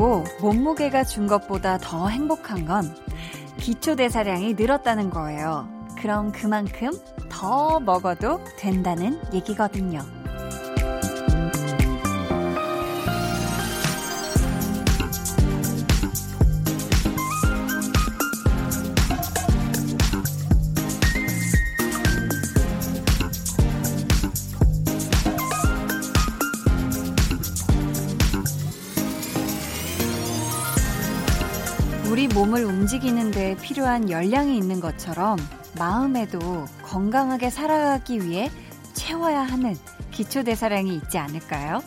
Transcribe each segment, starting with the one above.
그리고 몸무게가 준 것보다 더 행복한 건 기초대사량이 늘었다는 거예요. 그럼 그만큼 더 먹어도 된다는 얘기거든요. 몸을 움직이는 데 필요한 열량이 있는 것처럼 마음에도 건강하게 살아가기 위해 채워야 하는 기초대사량이 있지 않을까요?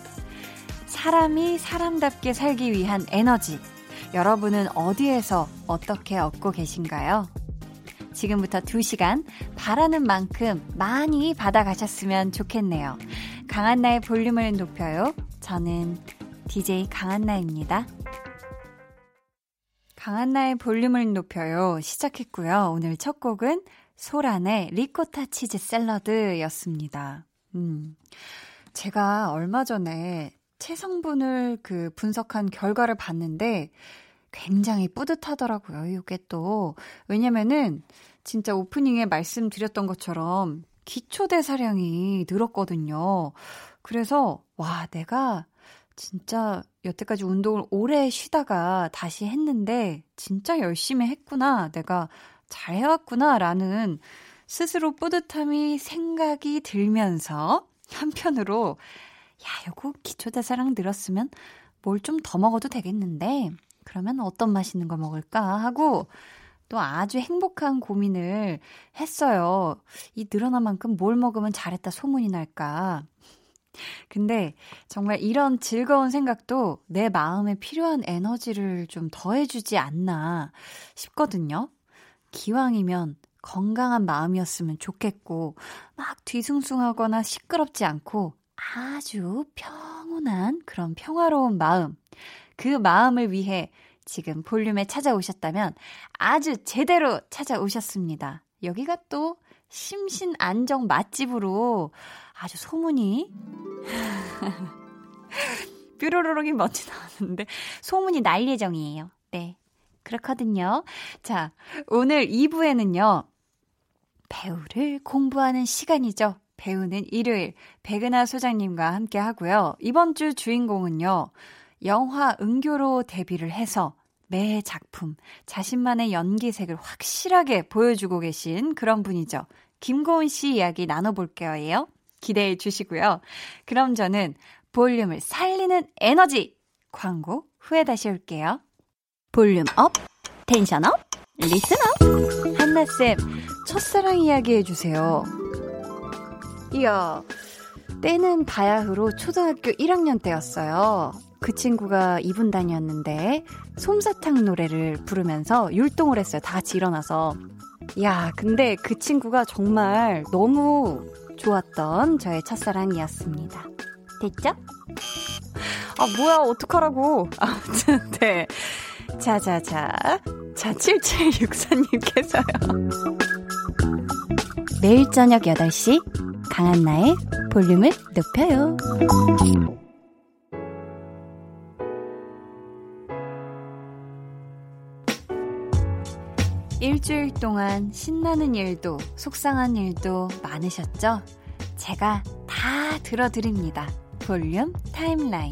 사람이 사람답게 살기 위한 에너지. 여러분은 어디에서 어떻게 얻고 계신가요? 지금부터 2시간 바라는 만큼 많이 받아가셨으면 좋겠네요. 강한나의 볼륨을 높여요. 저는 DJ 강한나입니다. 강한나의 볼륨을 높여요. 시작했고요. 오늘 첫 곡은 소란의 리코타 치즈 샐러드였습니다. 음. 제가 얼마 전에 체성분을 그 분석한 결과를 봤는데 굉장히 뿌듯하더라고요. 이게 또. 왜냐면은 진짜 오프닝에 말씀드렸던 것처럼 기초 대사량이 늘었거든요. 그래서, 와, 내가 진짜 여태까지 운동을 오래 쉬다가 다시 했는데 진짜 열심히 했구나. 내가 잘 해왔구나. 라는 스스로 뿌듯함이 생각이 들면서 한편으로 야, 요거 기초대사량 늘었으면 뭘 좀 더 먹어도 되겠는데 그러면 어떤 맛있는 거 먹을까 하고 또 아주 행복한 고민을 했어요. 이 늘어난 만큼 뭘 먹으면 잘했다 소문이 날까. 근데 정말 이런 즐거운 생각도 내 마음에 필요한 에너지를 좀 더해주지 않나 싶거든요. 기왕이면 건강한 마음이었으면 좋겠고, 막 뒤숭숭하거나 시끄럽지 않고 아주 평온한 그런 평화로운 마음. 그 마음을 위해 지금 볼륨에 찾아오셨다면 아주 제대로 찾아오셨습니다. 여기가 또 심신 안정 맛집으로 아주 소문이 뾰로로록이 멋지 나왔는데 소문이 날 예정이에요. 네. 그렇거든요. 자, 오늘 2부에는요. 배우를 공부하는 시간이죠. 배우는 일요일 백은하 소장님과 함께 하고요. 이번 주 주인공은요. 영화 은교로 데뷔를 해서 매 작품 자신만의 연기색을 확실하게 보여주고 계신 그런 분이죠. 김고은 씨 이야기 나눠볼게요. 기대해 주시고요. 그럼 저는 볼륨을 살리는 에너지 광고 후에 다시 올게요. volume up, tension up, listen up. 한나쌤, 첫사랑 이야기 해주세요. 이야, 때는 바야흐로 초등학교 1학년 때였어요. 그 친구가 이분 다녔는데 솜사탕 노래를 부르면서 율동을 했어요. 다 같이 일어나서. 야, 근데 그 친구가 정말 너무 좋았던 저의 첫사랑이었습니다. 됐죠? 아, 뭐야, 어떡하라고. 아무튼, 네. 자, 자, 자. 자, 7764님께서요. 매일 저녁 8시, 강한 나의 볼륨을 높여요. 일주일 동안 신나는 일도 속상한 일도 많으셨죠? 제가 다 들어드립니다. 볼륨 타임라인.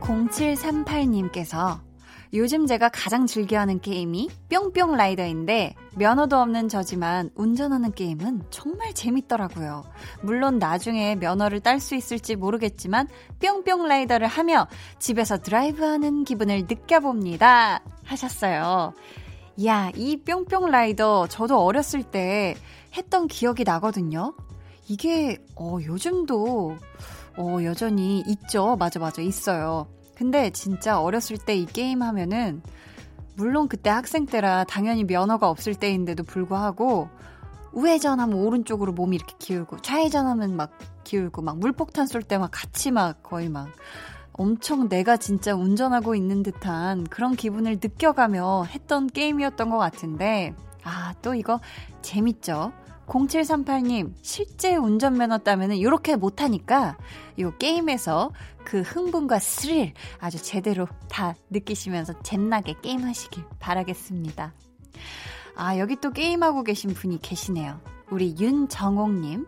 0738님께서 요즘 제가 가장 즐겨하는 게임이 뿅뿅 라이더인데 면허도 없는 저지만 운전하는 게임은 정말 재밌더라고요. 물론 나중에 면허를 딸 수 있을지 모르겠지만 뿅뿅 라이더를 하며 집에서 드라이브하는 기분을 느껴봅니다. 하셨어요. 야, 이 뿅뿅 라이더 저도 어렸을 때 했던 기억이 나거든요. 이게 어 요즘도 어 여전히 있죠. 맞아 맞아 있어요. 근데 진짜 어렸을 때 이 게임 하면은 물론 그때 학생 때라 당연히 면허가 없을 때인데도 불구하고 우회전하면 오른쪽으로 몸이 이렇게 기울고 좌회전하면 막 기울고 막 물폭탄 쏠 때 막 같이 막 거의 막 엄청 내가 진짜 운전하고 있는 듯한 그런 기분을 느껴가며 했던 게임이었던 것 같은데 아 또 이거 재밌죠? 0738님, 실제 운전면허 따면은 이렇게 못하니까 요 게임에서 그 흥분과 스릴 아주 제대로 다 느끼시면서 잼나게 게임하시길 바라겠습니다. 아, 여기 또 게임하고 계신 분이 계시네요. 우리 윤정옥님.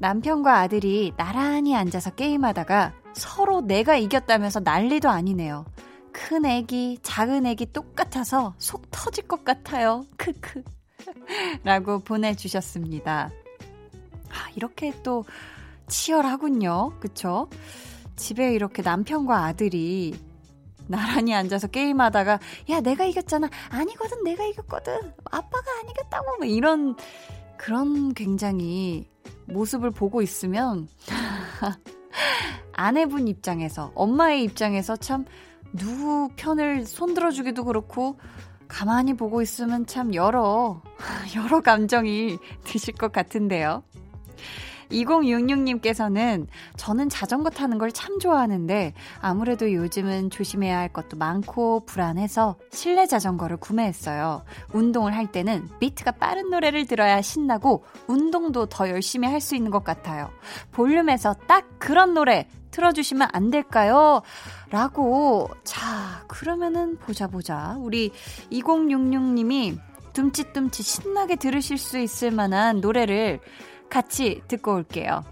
남편과 아들이 나란히 앉아서 게임하다가 서로 내가 이겼다면서 난리도 아니네요. 큰 애기, 작은 애기 똑같아서 속 터질 것 같아요. 크크. 라고 보내주셨습니다. 아, 이렇게 또 치열하군요. 그쵸? 집에 이렇게 남편과 아들이 나란히 앉아서 게임하다가 야 내가 이겼잖아. 아니거든 내가 이겼거든. 아빠가 안 이겼다고. 뭐 이런 그런 굉장히 모습을 보고 있으면 아내분 입장에서 엄마의 입장에서 참 누구 편을 손들어주기도 그렇고 가만히 보고 있으면 참 여러 여러 감정이 드실 것 같은데요. 2066님께서는 저는 자전거 타는 걸 참 좋아하는데 아무래도 요즘은 조심해야 할 것도 많고 불안해서 실내 자전거를 구매했어요. 운동을 할 때는 비트가 빠른 노래를 들어야 신나고 운동도 더 열심히 할 수 있는 것 같아요. 볼륨에서 딱 그런 노래 틀어주시면 안 될까요? 라고. 자, 그러면은 보자 보자. 우리 2066님이 둠칫둠칫 신나게 들으실 수 있을 만한 노래를 같이 듣고 올게요.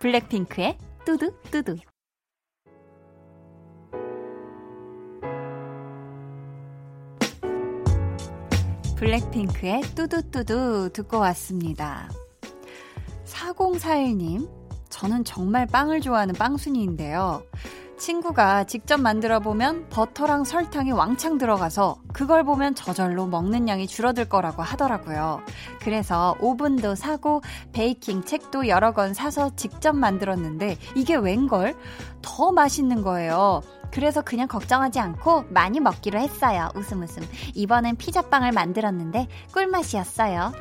블랙핑크의 뚜두 뚜두. 블랙핑크의 뚜두뚜두 듣고 왔습니다. 4041님, 저는 정말 빵을 좋아하는 빵순이인데요. 친구가 직접 만들어 보면 버터랑 설탕이 왕창 들어가서 그걸 보면 저절로 먹는 양이 줄어들 거라고 하더라고요. 그래서 오븐도 사고 베이킹 책도 여러 권 사서 직접 만들었는데 이게 웬걸? 더 맛있는 거예요. 그래서 그냥 걱정하지 않고 많이 먹기로 했어요. 웃음 웃음. 이번엔 피자빵을 만들었는데 꿀맛이었어요.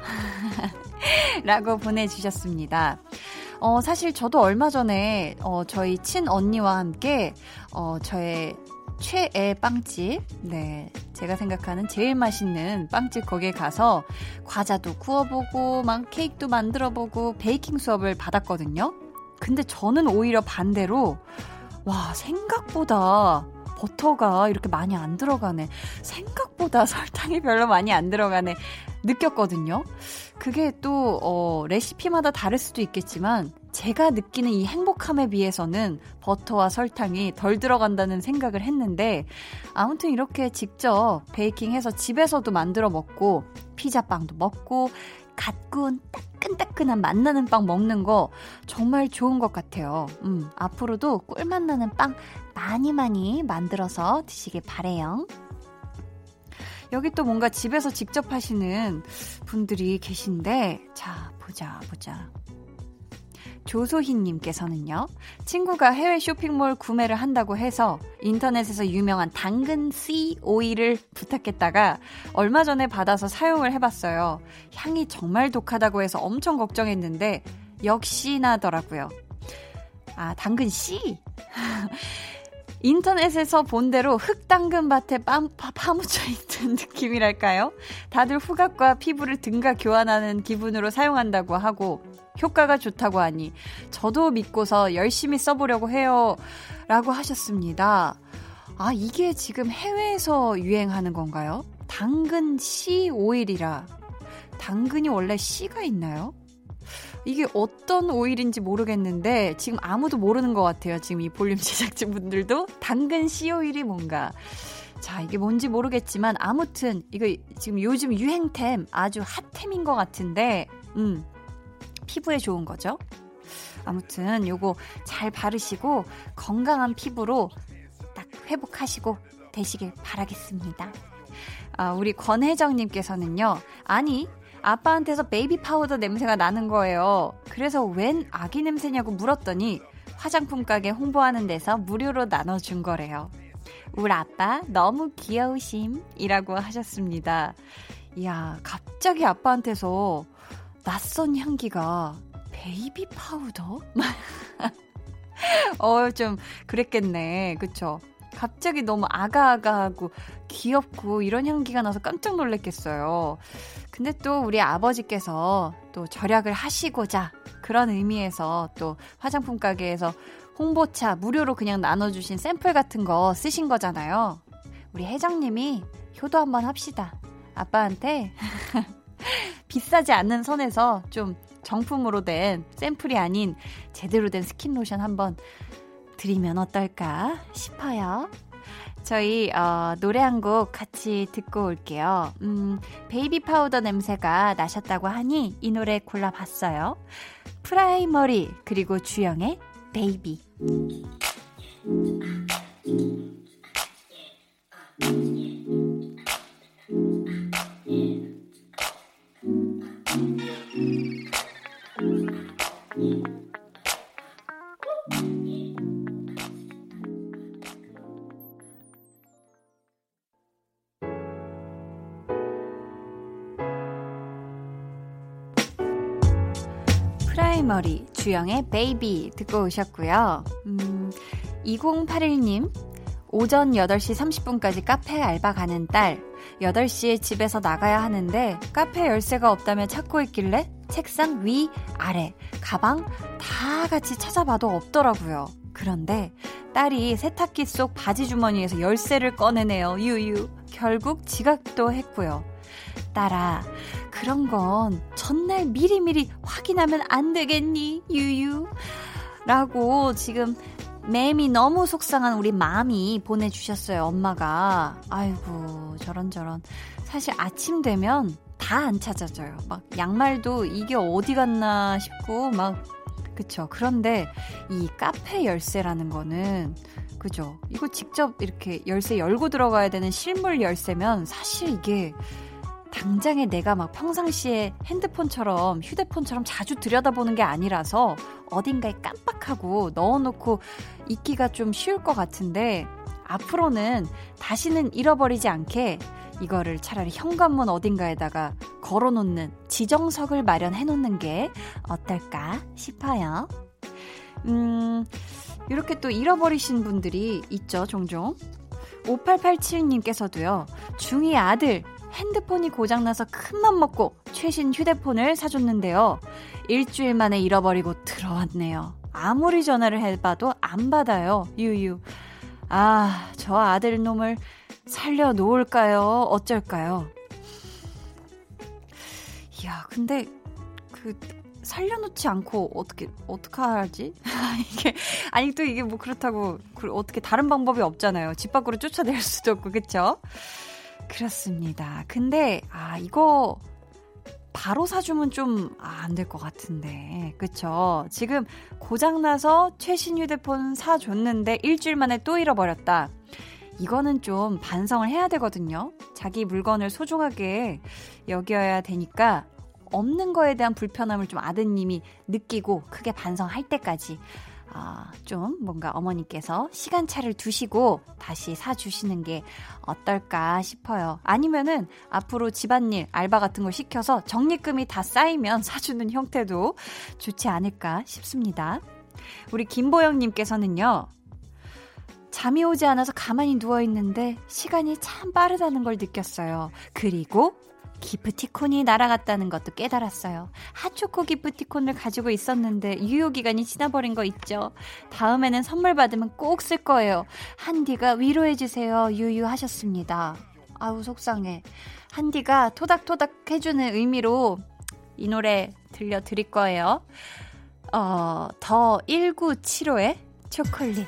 라고 보내주셨습니다. 어, 사실 저도 얼마 전에, 어, 저희 친 언니와 함께, 어, 저의 최애 빵집, 네, 제가 생각하는 제일 맛있는 빵집 거기에 가서 과자도 구워보고, 막 케이크도 만들어보고, 베이킹 수업을 받았거든요. 근데 저는 오히려 반대로, 와, 생각보다 버터가 이렇게 많이 안 들어가네. 생각보다 설탕이 별로 많이 안 들어가네. 느꼈거든요. 그게 또, 어, 레시피마다 다를 수도 있겠지만, 제가 느끼는 이 행복함에 비해서는 버터와 설탕이 덜 들어간다는 생각을 했는데, 아무튼 이렇게 직접 베이킹해서 집에서도 만들어 먹고, 피자빵도 먹고, 갓 구운 따끈따끈한 맛나는 빵 먹는 거 정말 좋은 것 같아요. 음, 앞으로도 꿀맛 나는 빵 많이 많이 만들어서 드시길 바래요. 여기 또 뭔가 집에서 직접 하시는 분들이 계신데, 자, 보자, 보자. 조소희님께서는요, 친구가 해외 쇼핑몰 구매를 한다고 해서 인터넷에서 유명한 당근 C 오일을 부탁했다가 얼마 전에 받아서 사용을 해봤어요. 향이 정말 독하다고 해서 엄청 걱정했는데, 역시나더라고요. 아, 당근 C? 인터넷에서 본 대로 흑당근밭에 빰, 파, 파묻혀 있는 느낌이랄까요? 다들 후각과 피부를 등가 교환하는 기분으로 사용한다고 하고 효과가 좋다고 하니 저도 믿고서 열심히 써보려고 해요. 라고 하셨습니다. 아, 이게 지금 해외에서 유행하는 건가요? 당근 씨 오일이라. 당근이 원래 씨가 있나요? 이게 어떤 오일인지 모르겠는데 지금 아무도 모르는 것 같아요. 지금 이 볼륨 제작진 분들도 당근 씨 오일이 뭔가. 자, 이게 뭔지 모르겠지만 아무튼 이거 지금 요즘 유행템 아주 핫템인 것 같은데, 음, 피부에 좋은 거죠. 아무튼 요거 잘 바르시고 건강한 피부로 딱 회복하시고 되시길 바라겠습니다. 아, 우리 권혜정님께서는요, 아니, 아빠한테서 베이비 파우더 냄새가 나는 거예요. 그래서 웬 아기 냄새냐고 물었더니 화장품 가게 홍보하는 데서 무료로 나눠준 거래요. 우리 아빠 너무 귀여우심이라고 하셨습니다. 이야, 갑자기 아빠한테서 낯선 향기가 베이비 파우더? 어, 좀 그랬겠네. 그쵸? 갑자기 너무 아가아가하고 귀엽고 이런 향기가 나서 깜짝 놀랐겠어요. 근데 또 우리 아버지께서 또 절약을 하시고자 그런 의미에서 또 화장품 가게에서 홍보차 무료로 그냥 나눠주신 샘플 같은 거 쓰신 거잖아요. 우리 회장님이 효도 한번 합시다. 아빠한테 비싸지 않는 선에서 좀 정품으로 된 샘플이 아닌 제대로 된 스킨 로션 한번 드리면 어떨까 싶어요. 저희 어, 노래 한 곡 같이 듣고 올게요. 음, 베이비 파우더 냄새가 나셨다고 하니 이 노래 골라봤어요. 프라이머리 그리고 주영의 Baby. 프라이머리 주영의 Baby 듣고 오셨고요. 음, 2081님 오전 8시 30분까지 카페 알바 가는 딸 8시에 집에서 나가야 하는데 카페 열쇠가 없다며 찾고 있길래 책상 위, 아래, 가방 다 같이 찾아봐도 없더라고요. 그런데 딸이 세탁기 속 바지 주머니에서 열쇠를 꺼내네요. 유유. 결국 지각도 했고요. 딸아, 그런 건 전날 미리미리 확인하면 안 되겠니? 유유. 라고 지금 맴이 너무 속상한 우리 마음이 보내주셨어요, 엄마가. 아이고, 저런저런. 사실 아침 되면 다 안 찾아져요. 막 양말도 이게 어디 갔나 싶고, 막, 그쵸. 그런데 이 카페 열쇠라는 거는, 그죠. 이거 직접 이렇게 열쇠 열고 들어가야 되는 실물 열쇠면 사실 이게 당장에 내가 막 평상시에 핸드폰처럼 휴대폰처럼 자주 들여다보는 게 아니라서 어딘가에 깜빡하고 넣어놓고 있기가 좀 쉬울 것 같은데 앞으로는 다시는 잃어버리지 않게 이거를 차라리 현관문 어딘가에다가 걸어놓는 지정석을 마련해 놓는 게 어떨까 싶어요. 음, 이렇게 또 잃어버리신 분들이 있죠, 종종. 5887님께서도요, 중2 아들 핸드폰이 고장나서 큰맘 먹고 최신 휴대폰을 사줬는데요. 일주일 만에 잃어버리고 들어왔네요. 아무리 전화를 해봐도 안 받아요. 유유. 아, 저 아들 놈을 살려놓을까요? 어쩔까요? 이야, 근데 그 살려놓지 않고 어떻게 어떻게 하지? 이게 아니 또 이게 뭐 그렇다고 그 어떻게 다른 방법이 없잖아요. 집 밖으로 쫓아낼 수도 없고 그렇죠? 그렇습니다. 근데, 아, 이거, 바로 사주면 좀, 아, 안될 것 같은데. 그쵸? 지금 고장나서 최신 휴대폰 사줬는데 일주일 만에 또 잃어버렸다. 이거는 좀 반성을 해야 되거든요. 자기 물건을 소중하게 여겨야 되니까 없는 거에 대한 불편함을 좀 아드님이 느끼고 크게 반성할 때까지 아, 좀 뭔가 어머니께서 시간차를 두시고 다시 사주시는 게 어떨까 싶어요. 아니면은 앞으로 집안일, 알바 같은 걸 시켜서 적립금이 다 쌓이면 사주는 형태도 좋지 않을까 싶습니다. 우리 김보영님께서는요, 잠이 오지 않아서 가만히 누워있는데 시간이 참 빠르다는 걸 느꼈어요. 그리고 기프티콘이 날아갔다는 것도 깨달았어요. 핫초코 기프티콘을 가지고 있었는데 유효기간이 지나버린 거 있죠. 다음에는 선물 받으면 꼭 쓸 거예요. 한디가 위로해주세요. 유유하셨습니다. 아우, 속상해. 한디가 토닥토닥 해주는 의미로 이 노래 들려드릴 거예요. 어, 더 1975의 초콜릿.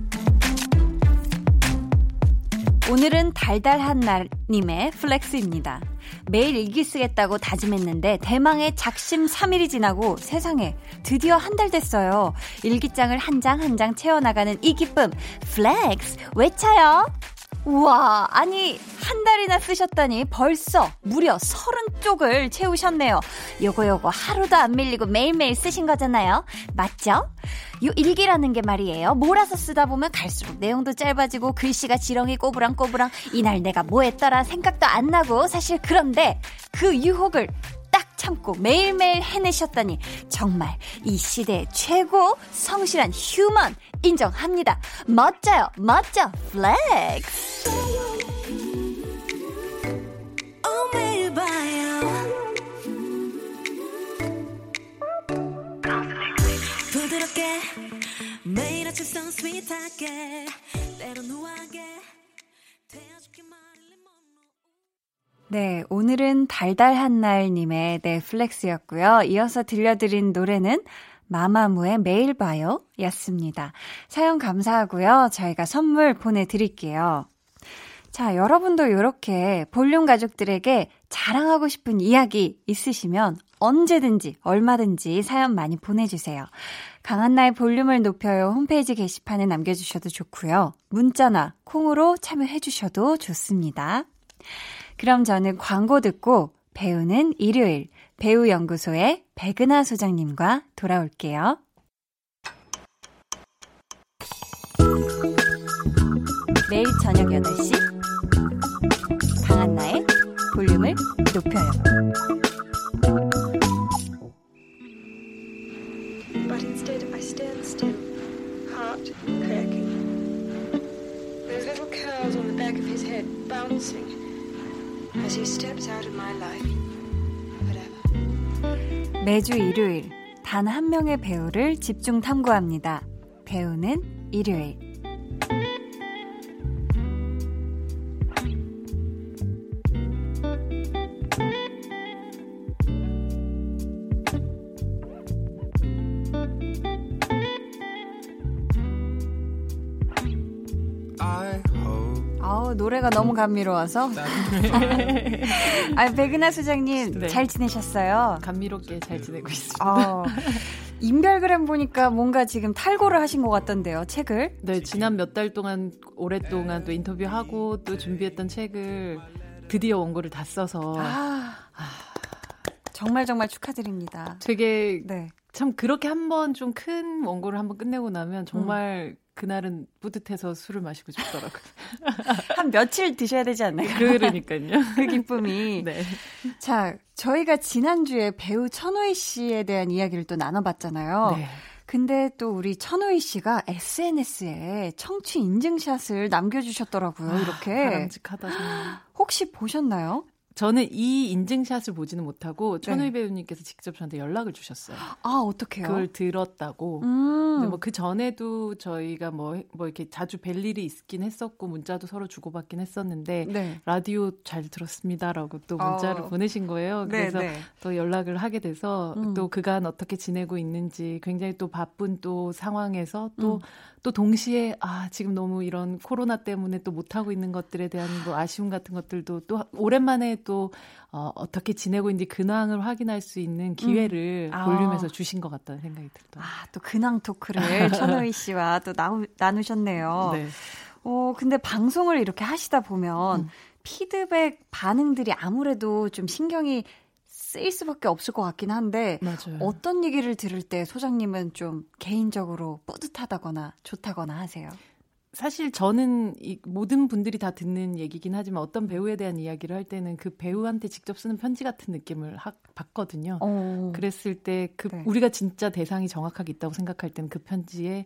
오늘은 달달한 날님의 flex입니다. 매일 일기 쓰겠다고 다짐했는데 대망의 작심 3일이 지나고 세상에 드디어 한 달 됐어요. 일기장을 한장 한 장 채워나가는 이 기쁨 flex 외쳐요. 우와, 아니, 한 달이나 쓰셨다니 벌써 무려 서른 쪽을 채우셨네요. 요거 요거 하루도 안 밀리고 매일매일 쓰신 거잖아요. 맞죠? 요 일기라는 게 말이에요. 몰아서 쓰다 보면 갈수록 내용도 짧아지고 글씨가 지렁이 꼬부랑 꼬부랑 이날 내가 뭐 했더라 생각도 안 나고 사실 그런데 그 유혹을 딱 참고 매일매일 해내셨다니 정말 이 시대의 최고 성실한 human 인정합니다. 멋져요. 멋져. flex. 네, 오늘은 달달한 날님의 넷플렉스였고요. 이어서 들려드린 노래는 마마무의 매일 봐요 였습니다. 사연 감사하고요. 저희가 선물 보내드릴게요. 자, 여러분도 이렇게 볼륨 가족들에게 자랑하고 싶은 이야기 있으시면 언제든지 얼마든지 사연 많이 보내주세요. 강한나의 볼륨을 높여요 홈페이지 게시판에 남겨주셔도 좋고요. 문자나 콩으로 참여해주셔도 좋습니다. 그럼 저는 광고 듣고 배우는 일요일 배우연구소의 백은하 소장님과 돌아올게요. 매일 저녁 8시 강한나의 볼륨을 높여요. Instead I stand still, heart cracking. Those little curls on the back of his head bouncing. as he steps out of my life. Whatever. 매주 일요일 단 한 명의 배우를 집중 탐구합니다. 배우는 일요일. 노래가 너무 감미로워서. 아, 백은하 소장님 네. 잘 지내셨어요? 감미롭게 잘 지내고 있습니다. 어, 인별그램 보니까 뭔가 지금 탈고를 하신 것 같던데요, 책을? 네, 지난 몇 달 동안 오랫동안 또 인터뷰하고 또 준비했던 책을 드디어 원고를 다 써서. 아, 아. 정말 정말 축하드립니다. 되게 네. 참 그렇게 한번 좀 큰 원고를 한번 끝내고 나면 정말 음. 그날은 뿌듯해서 술을 마시고 싶더라고요. 한 며칠 드셔야 되지 않나요? 그러니까요. 그 기쁨이. 네. 자, 저희가 지난주에 배우 천호희 씨에 대한 이야기를 또 나눠봤잖아요. 네. 근데 또 우리 천호희 씨가 SNS에 청취 인증샷을 남겨주셨더라고요. 이렇게. 아, 바람직하다. 정말. 혹시 보셨나요? 저는 이 인증샷을 보지는 못하고 네. 천우희 배우님께서 직접 저한테 연락을 주셨어요. 아 어떻게요? 그걸 들었다고. 음. 뭐그 전에도 저희가 뭐뭐 뭐 이렇게 자주 뵐 일이 있긴 했었고 문자도 서로 주고받긴 했었는데 네. 라디오 잘 들었습니다라고 또 문자를 어. 보내신 거예요. 네, 그래서 네, 또 연락을 하게 돼서 음. 또 그간 어떻게 지내고 있는지 굉장히 또 바쁜 또 상황에서 또또 음. 또 동시에 아 지금 너무 이런 코로나 때문에 또 못하고 있는 것들에 대한 뭐 아쉬움 같은 것들도 또 오랜만에 또 어, 어떻게 지내고 있는지 근황을 확인할 수 있는 기회를 음. 볼륨에서 아. 주신 것 같다는 생각이 들더라고요. 아, 또 근황 토크를 천호희 씨와 또 나누, 나누셨네요. 네. 어, 근데 방송을 이렇게 하시다 보면 음. 피드백 반응들이 아무래도 좀 신경이 쓰일 수밖에 없을 것 같긴 한데 맞아요. 어떤 얘기를 들을 때 소장님은 좀 개인적으로 뿌듯하다거나 좋다거나 하세요? 사실 저는 이 모든 분들이 다 듣는 얘기긴 하지만 어떤 배우에 대한 이야기를 할 때는 그 배우한테 직접 쓰는 편지 같은 느낌을 하, 받거든요. 어. 그랬을 때그 네. 우리가 진짜 대상이 정확하게 있다고 생각할 때는 그 편지에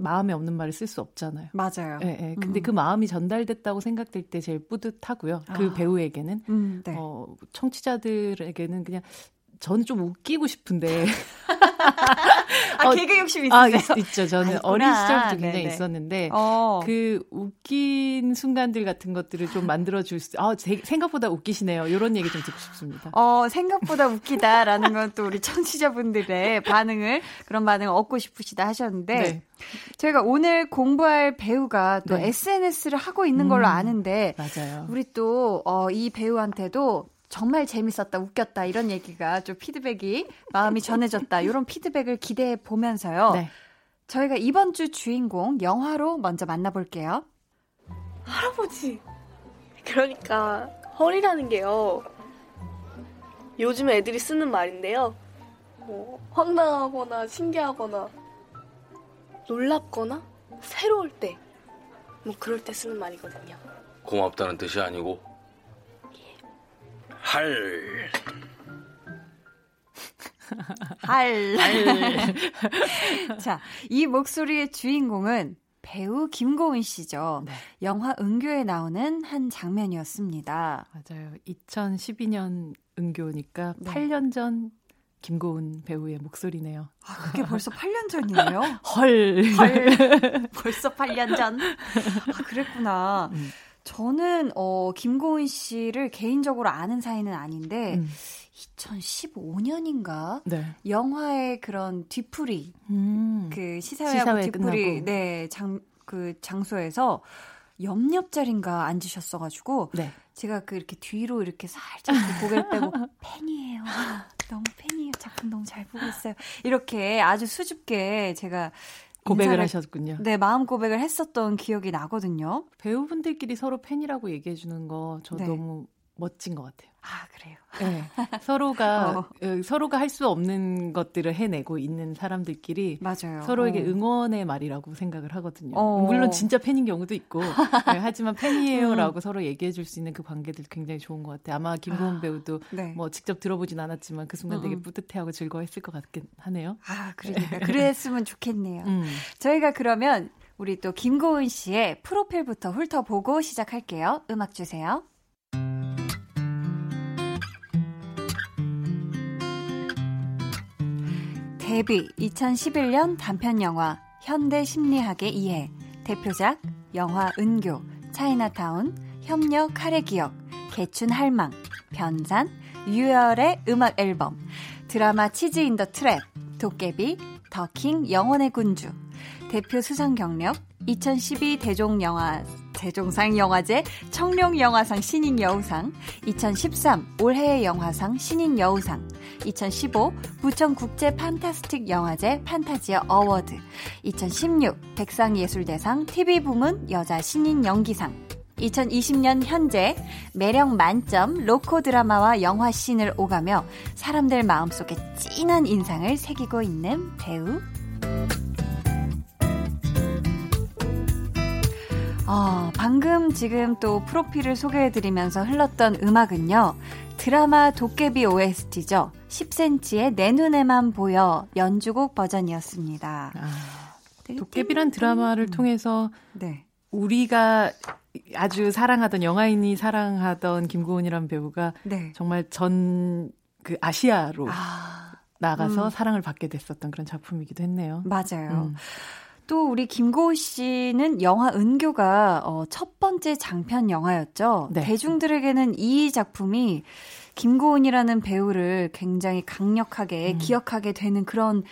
마음에 없는 말을 쓸 수 없잖아요. 맞아요. 예, 예. 근데 음. 그 마음이 전달됐다고 생각될 때 제일 뿌듯하고요. 그 아. 배우에게는 음, 네. 어, 청취자들에게는 그냥 저는 좀 웃기고 싶은데. 아, 어, 개그 욕심 있으세요? 아, 있, 죠 저는 아, 어린 시절부터 굉장히 네네. 있었는데, 어. 그 웃긴 순간들 같은 것들을 좀 만들어 줄 수, 아, 제, 생각보다 웃기시네요. 이런 얘기 좀 듣고 싶습니다. 어, 생각보다 웃기다라는 건 또 우리 청취자분들의 반응을, 그런 반응을 얻고 싶으시다 하셨는데, 네. 저희가 오늘 공부할 배우가 또 네. SNS를 하고 있는 걸로 음, 아는데, 맞아요. 우리 또, 어, 이 배우한테도 정말 재밌었다, 웃겼다, 이런 얘기가 좀 피드백이 마음이 전해졌다, 이런 피드백을 기대해 보면서요. 네. 저희가 이번 주 주인공 영화로 먼저 만나볼게요. 할아버지. 그러니까 헐이라는 게요. 요즘 애들이 쓰는 말인데요. 뭐 황당하거나 신기하거나 놀랍거나 새로울 때, 뭐 그럴 때 쓰는 말이거든요. 고맙다는 뜻이 아니고 할. 할. 할. 자, 이 목소리의 주인공은 배우 김고은 씨죠. 네. 영화 은교에 나오는 한 장면이었습니다. 맞아요. 2012년 은교니까 네. 8년 전 김고은 배우의 목소리네요. 아, 그게 벌써 8년 전이에요? 헐. 헐. 벌써 8년 전? 아, 그랬구나. 음. 저는 어 김고은 씨를 개인적으로 아는 사이는 아닌데 음. 2015년인가 네. 영화의 그런 뒤풀이 음. 그 시사회 뒤풀이 네장 그 장소에서 옆옆 자리인가 앉으셨어가지고 네. 제가 그 이렇게 뒤로 이렇게 살짝 그 고개를 빼고 팬이에요. 너무 팬이에요. 작품 너무 잘 보고 있어요. 이렇게 아주 수줍게 제가 고백을 인사를, 하셨군요. 네, 마음 고백을 했었던 기억이 나거든요. 배우분들끼리 서로 팬이라고 얘기해 주는 거저 네. 너무 멋진 것 같아요. 아, 그래요? 네. 서로가, 어. 어. 서로가 할 수 없는 것들을 해내고 있는 사람들끼리. 맞아요. 서로에게 어. 응원의 말이라고 생각을 하거든요. 어. 물론 진짜 팬인 경우도 있고. 네, 하지만 팬이에요 라고 음. 서로 얘기해 줄 수 있는 그 관계들 굉장히 좋은 것 같아요. 아마 김고은 아, 배우도 네. 뭐 직접 들어보진 않았지만 그 순간 되게 음, 음. 뿌듯해하고 즐거워했을 것 같긴 하네요. 아, 그러니까. 그랬으면 좋겠네요. 음. 저희가 그러면 우리 또 김고은 씨의 프로필부터 훑어보고 시작할게요. 음악 주세요. 데뷔 2011년 단편 영화 현대 심리학의 이해. 대표작 영화 은교 차이나타운 협력 카레 기억 개춘 할망 변산 유열의 음악 앨범 드라마 치즈 인 더 트랩 도깨비 더킹 영원의 군주 대표 수상 경력 2012 대종영화 대종상 영화제 청룡 영화상 신인 여우상, 2013 올해의 영화상 신인 여우상, 2015 부천 국제 판타스틱 영화제 판타지아 어워드, 2016 백상예술대상 TV 부문 여자 신인 연기상, 2020년 현재 매력 만점 로코 드라마와 영화 씬을 오가며 사람들 마음속에 진한 인상을 새기고 있는 배우 어, 방금 지금 또 프로필을 소개해드리면서 흘렀던 음악은요. 드라마 도깨비 OST죠. 10cm의 내 눈에만 보여 연주곡 버전이었습니다. 아, 도깨비란 드라마를 음. 통해서 네. 우리가 아주 사랑하던 영화인이 사랑하던 김고은이란 배우가 네. 정말 전 그 아시아로 아, 나가서 음. 사랑을 받게 됐었던 그런 작품이기도 했네요. 맞아요. 음. 또 우리 김고우 씨는 영화 은교가 어, 첫 번째 장편 영화였죠. 네. 대중들에게는 이 작품이 김고은이라는 배우를 굉장히 강력하게 음. 기억하게 되는 그런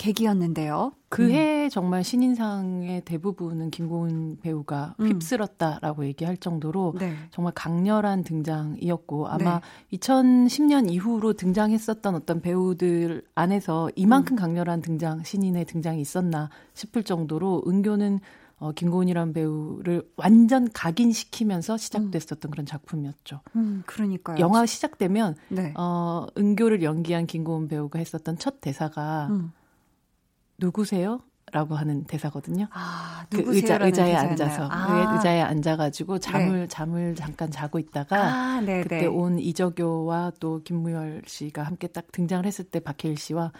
계기였는데요. 그해 음. 정말 신인상의 대부분은 김고은 배우가 음. 휩쓸었다라고 얘기할 정도로 네. 정말 강렬한 등장이었고 아마 네. 2010년 이후로 등장했었던 어떤 배우들 안에서 이만큼 음. 강렬한 등장 신인의 등장이 있었나 싶을 정도로 은교는 어, 김고은이란 배우를 완전 각인시키면서 시작됐었던 음. 그런 작품이었죠. 음, 그러니까요. 영화 시작되면 네. 어, 은교를 연기한 김고은 배우가 했었던 첫 대사가 음. 누구세요? 라고 하는 대사거든요. 아, 그 의자, 의자에 대사였나요? 앉아서 아. 의자에 앉아가지고 잠을 네. 잠을 잠깐 자고 있다가 아, 네, 그때 네. 온 이적효와 또 김무열 씨가 함께 딱 등장을 했을 때 박해일 씨와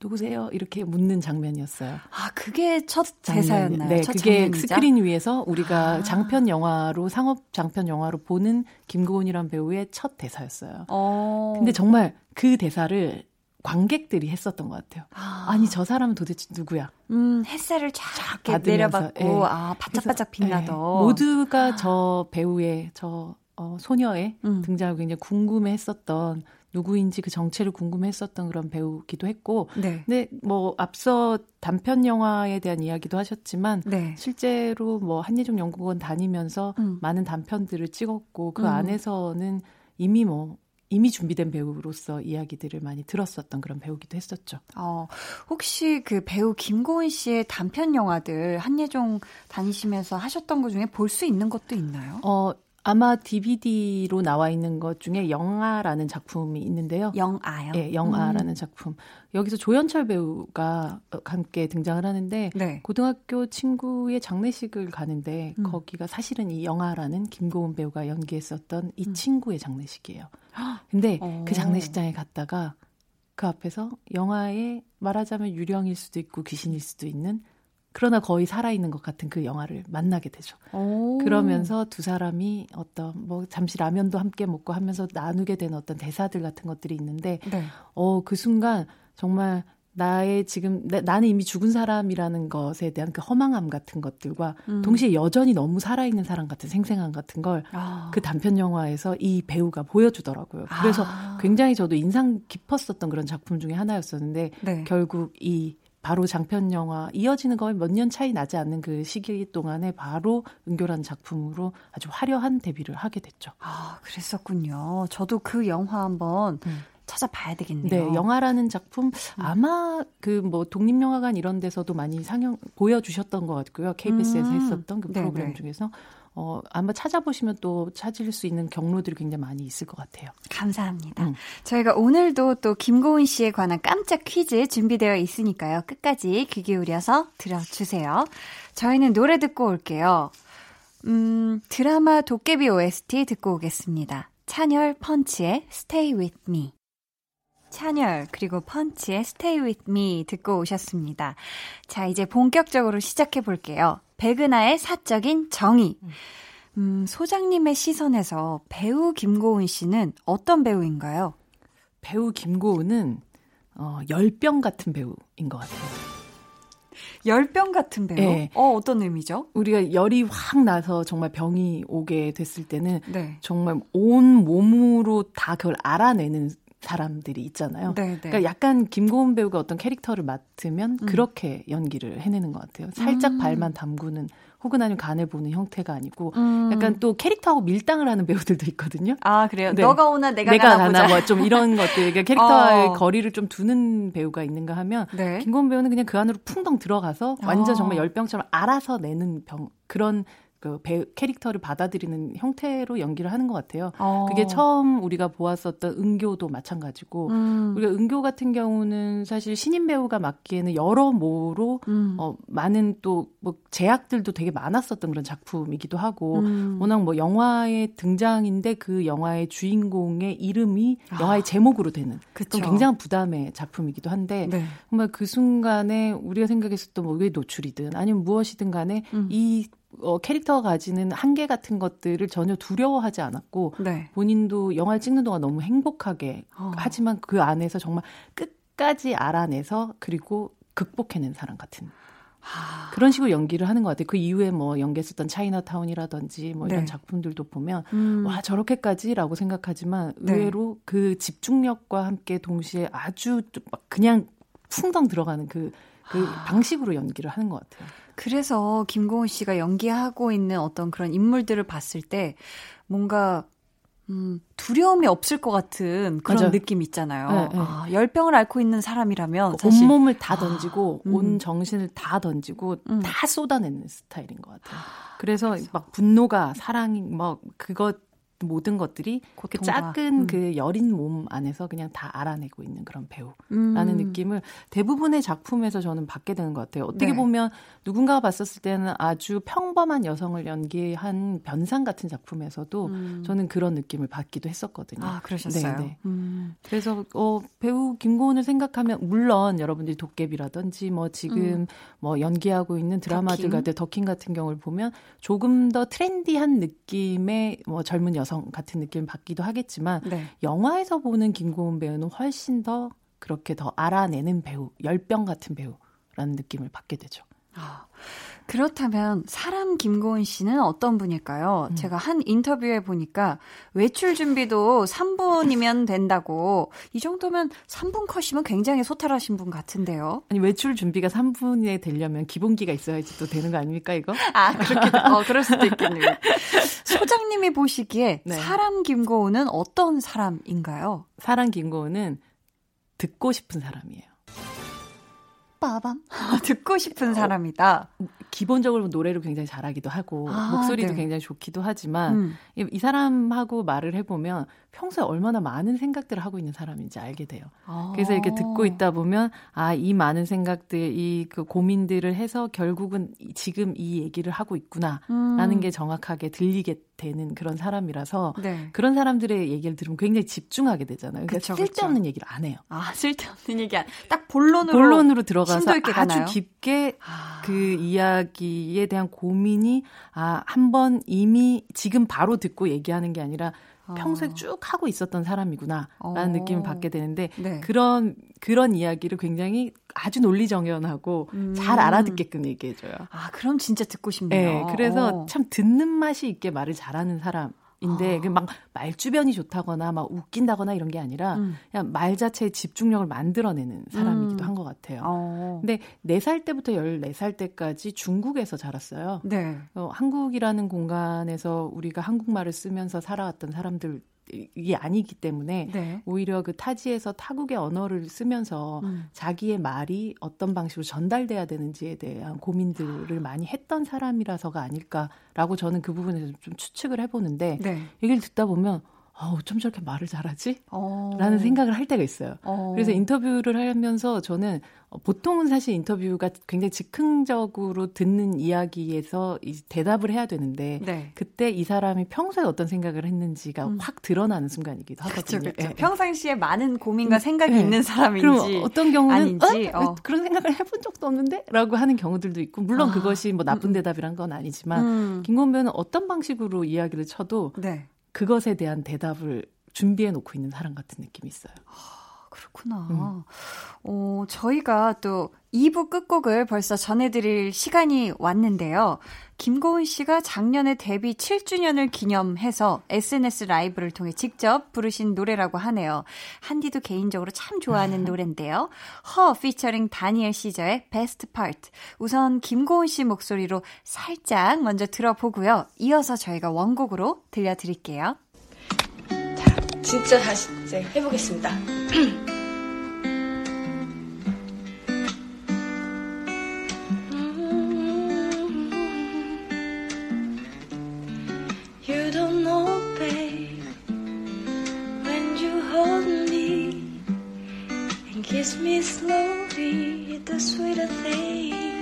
누구세요? 이렇게 묻는 장면이었어요. 아, 그게 첫 대사였나요? 네, 그게 장면이자? 스크린 위에서 우리가 아. 장편 영화로 상업 장편 영화로 보는 김고은이란 배우의 첫 대사였어요. 어. 근데 정말 그 대사를 관객들이 했었던 것 같아요. 아. 니저 사람은 도대체 누구야? 음, 햇살을 쫙 내려받고, 예. 아, 바짝바짝 빛나던. 예. 모두가 아. 저 배우의, 저, 어, 소녀의 음. 등장을 굉장히 궁금해 했었던, 누구인지 그 정체를 궁금해 했었던 그런 배우기도 했고. 네. 근데 뭐, 앞서 단편 영화에 대한 이야기도 하셨지만, 네. 실제로 뭐, 한예종 연구원 다니면서 음. 많은 단편들을 찍었고, 그 음. 안에서는 이미 뭐, 이미 준비된 배우로서 이야기들을 많이 들었었던 그런 배우기도 했었죠. 어, 혹시 그 배우 김고은 씨의 단편 영화들 한예종 다니시면서 하셨던 것 중에 볼 수 있는 것도 있나요? 어, 아마 DVD로 나와 있는 것 중에 영아라는 작품이 있는데요. 영아요? 네, 영아라는 음. 작품. 여기서 조연철 배우가 함께 등장을 하는데 네. 고등학교 친구의 장례식을 가는데 음. 거기가 사실은 이 영아라는 김고은 배우가 연기했었던 이 음. 친구의 장례식이에요. 근데 오. 그 어. 장례식장에 갔다가 그 앞에서 영화에 말하자면 유령일 수도 있고 귀신일 수도 있는 그러나 거의 살아있는 것 같은 그 영화를 만나게 되죠. 오. 그러면서 두 사람이 어떤 뭐 잠시 라면도 함께 먹고 하면서 나누게 되는 어떤 대사들 같은 것들이 있는데 네. 어, 그 순간 정말 나의 지금 나, 나는 이미 죽은 사람이라는 것에 대한 그 허망함 같은 것들과 음. 동시에 여전히 너무 살아있는 사람 같은 생생함 같은 걸그 아. 그 단편 영화에서 이 배우가 보여주더라고요. 그래서 아. 굉장히 저도 인상 깊었었던 그런 작품 중에 하나였었는데 네. 결국 이 바로 장편 영화 이어지는 거에 몇년 차이 나지 않는 그 시기 동안에 바로 은교라는 작품으로 아주 화려한 데뷔를 하게 됐죠. 아, 그랬었군요. 저도 그 영화 한번 음. 찾아봐야 되겠네요. 네, 영화라는 작품 음. 아마 그 뭐 독립영화관 이런 데서도 많이 상영 보여주셨던 것 같고요. KBS에서 음. 했었던 그 프로그램 네네. 중에서 어, 아마 찾아보시면 또 찾을 수 있는 경로들이 굉장히 많이 있을 것 같아요. 감사합니다. 음. 저희가 오늘도 또 김고은 씨에 관한 깜짝 퀴즈 준비되어 있으니까요. 끝까지 귀 기울여서 들어주세요. 저희는 노래 듣고 올게요. 음, 드라마 도깨비 OST 듣고 오겠습니다. 찬열 펀치의 Stay With Me. 찬열 그리고 펀치의 Stay With Me 듣고 오셨습니다. 자, 이제 본격적으로 시작해 볼게요. 백은하의 사적인 정의. 음, 소장님의 시선에서 배우 김고은 씨는 어떤 배우인가요? 배우 김고은은 어, 열병 같은 배우인 것 같아요. 열병 같은 배우? 네. 어, 어떤 의미죠? 우리가 열이 확 나서 정말 병이 오게 됐을 때는 네. 정말 온 몸으로 다 그걸 알아내는 사람들이 있잖아요. 네네. 네. 그러니까 약간 김고은 배우가 어떤 캐릭터를 맡으면 음. 그렇게 연기를 해내는 것 같아요. 살짝 음. 발만 담그는 혹은 아니면 간을 보는 형태가 아니고 음. 약간 또 캐릭터하고 밀당을 하는 배우들도 있거든요. 아 그래요? 네. 너가 오나 내가, 내가 가나 뭐좀 이런 것들 그러니까 캐릭터와의 어. 거리를 좀 두는 배우가 있는가 하면 네. 김고은 배우는 그냥 그 안으로 풍덩 들어가서 완전 어. 정말 열병처럼 알아서 내는 병 그런 그 배, 캐릭터를 받아들이는 형태로 연기를 하는 것 같아요. 어. 그게 처음 우리가 보았었던 은교도 마찬가지고 음. 우리가 은교 같은 경우는 사실 신인 배우가 맡기에는 여러 모로 음. 어, 많은 또 뭐 제약들도 되게 많았었던 그런 작품이기도 하고 음. 워낙 뭐 영화의 등장인데 그 영화의 주인공의 이름이 아. 영화의 제목으로 되는 그건 굉장한 부담의 작품이기도 한데 네. 정말 그 순간에 우리가 생각했었던 뭐왜 노출이든 아니면 무엇이든 간에 음. 이 어, 캐릭터가 가지는 한계 같은 것들을 전혀 두려워하지 않았고 네. 본인도 영화를 찍는 동안 너무 행복하게 어. 하지만 그 안에서 정말 끝까지 알아내서 그리고 극복해낸 사람 같은 하... 그런 식으로 연기를 하는 것 같아요. 그 이후에 뭐 연기했었던 차이나타운이라든지 뭐 이런 네. 작품들도 보면 음... 와 저렇게까지라고 생각하지만 네. 의외로 그 집중력과 함께 동시에 아주 막 그냥 풍덩 들어가는 그, 그 하... 방식으로 연기를 하는 것 같아요. 그래서 김고은 씨가 연기하고 있는 어떤 그런 인물들을 봤을 때 뭔가 음, 두려움이 없을 것 같은 그런 맞아요. 느낌 있잖아요. 네, 네. 아, 열병을 앓고 있는 사람이라면 사실 온몸을 다 던지고 아, 음. 온 정신을 다 던지고 음. 다 쏟아내는 스타일인 것 같아요. 그래서 막 분노가 사랑이 막 그것 모든 것들이 그 작은 음. 그 여린 몸 안에서 그냥 다 알아내고 있는 그런 배우라는 음. 느낌을 대부분의 작품에서 저는 받게 되는 것 같아요. 어떻게 네. 보면 누군가가 봤었을 때는 아주 평범한 여성을 연기한 변상 같은 작품에서도 음. 저는 그런 느낌을 받기도 했었거든요. 아, 그러셨어요? 네, 네. 음. 그래서 어, 배우 김고은을 생각하면 물론 여러분들이 도깨비라든지 뭐 지금 음. 뭐 연기하고 있는 드라마들 같은 더킹 같은 경우를 보면 조금 더 트렌디한 느낌의 뭐 젊은 여성 여성 같은 느낌 을 받기도 하겠지만 네. 영화에서 보는 김고은 배우는 훨씬 더 그렇게 더 알아내는 배우, 열병 같은 배우라는 느낌을 받게 되죠. 아, 그렇다면 사람 김고은 씨는 어떤 분일까요? 음. 제가 한 인터뷰에 보니까 외출 준비도 3분이면 된다고 이 정도면 3분 컷이면 굉장히 소탈하신 분 같은데요. 아니 외출 준비가 3분에 되려면 기본기가 있어야지 또 되는 거 아닙니까 이거? 아 그렇게 어 그럴 수도 있겠네요. 소장님이 보시기에 네. 사람 김고은은 어떤 사람인가요? 사람 김고은은 듣고 싶은 사람이에요. 빠밤 듣고 싶은 사람이다. 기본적으로 노래를 굉장히 잘하기도 하고 아, 목소리도 네. 굉장히 좋기도 하지만 음. 이, 이, 사람하고 말을 해보면 평소에 얼마나 많은 생각들을 하고 있는 사람인지 알게 돼요. 아. 그래서 이렇게 듣고 있다 보면 아 이 많은 생각들, 이 그 고민들을 해서 결국은 지금 이 얘기를 하고 있구나라는 음. 게 정확하게 들리게 되는 그런 사람이라서 네. 그런 사람들의 얘기를 들으면 굉장히 집중하게 되잖아요. 그러니까 그쵸, 쓸데없는 그쵸. 얘기를 안 해요. 아 쓸데없는 얘기 안. 딱 본론으로 본론으로 들어가서 아주 가나요? 깊게 아. 그 이야기에 대한 고민이 아 한 번 이미 지금 바로 듣고 얘기하는 게 아니라 평소에 아. 쭉 하고 있었던 사람이구나라는 어. 느낌을 받게 되는데 네. 그런 그런 이야기를 굉장히 아주 논리정연하고 음. 잘 알아듣게끔 얘기해줘요. 아 그럼 진짜 듣고 싶네요. 네, 그래서 어. 참 듣는 맛이 있게 말을 잘하는 사람. 인데 아. 막 말주변이 좋다거나 막 웃긴다거나 이런 게 아니라 음. 그냥 말 자체의 집중력을 만들어내는 사람이기도 음. 한것 같아요. 어. 근데 4살 때부터 14살 때까지 중국에서 자랐어요. 네. 어, 한국이라는 공간에서 우리가 한국말을 쓰면서 살아왔던 사람들 이게 아니기 때문에 네. 오히려 그 타지에서 타국의 언어를 쓰면서 음. 자기의 말이 어떤 방식으로 전달돼야 되는지에 대한 고민들을 많이 했던 사람이라서가 아닐까라고 저는 그 부분에서 좀 추측을 해보는데 네. 얘기를 듣다 보면 아, 어쩜 저렇게 말을 잘하지? 어. 라는 생각을 할 때가 있어요. 어. 그래서 인터뷰를 하면서 저는 보통은 사실 인터뷰가 굉장히 즉흥적으로 듣는 이야기에서 대답을 해야 되는데 네. 그때 이 사람이 평소에 어떤 생각을 했는지가 음. 확 드러나는 순간이기도 하거든요. 그쵸, 그쵸. 네. 평상시에 많은 고민과 음, 생각이 네. 있는 사람인지 그럼 어떤 경우는 아닌지 어? 어? 그런 생각을 해본 적도 없는데 라고 하는 경우들도 있고 물론 아. 그것이 뭐 나쁜 음, 음. 대답이란 건 아니지만 음. 김건배는 어떤 방식으로 이야기를 쳐도 네. 그것에 대한 대답을 준비해 놓고 있는 사람 같은 느낌이 있어요. 아, 그렇구나. 음. 어, 저희가 또 2부 끝곡을 벌써 전해드릴 시간이 왔는데요. 김고은 씨가 작년에 데뷔 7주년을 기념해서 SNS 라이브를 통해 직접 부르신 노래라고 하네요. 한디도 개인적으로 참 좋아하는 노래인데요. 허 피처링 다니엘 시저의 베스트 파트. 우선 김고은 씨 목소리로 살짝 먼저 들어보고요. 이어서 저희가 원곡으로 들려드릴게요. 자, 진짜 다시 이제 해보겠습니다. Kiss me slowly, the sweeter thing.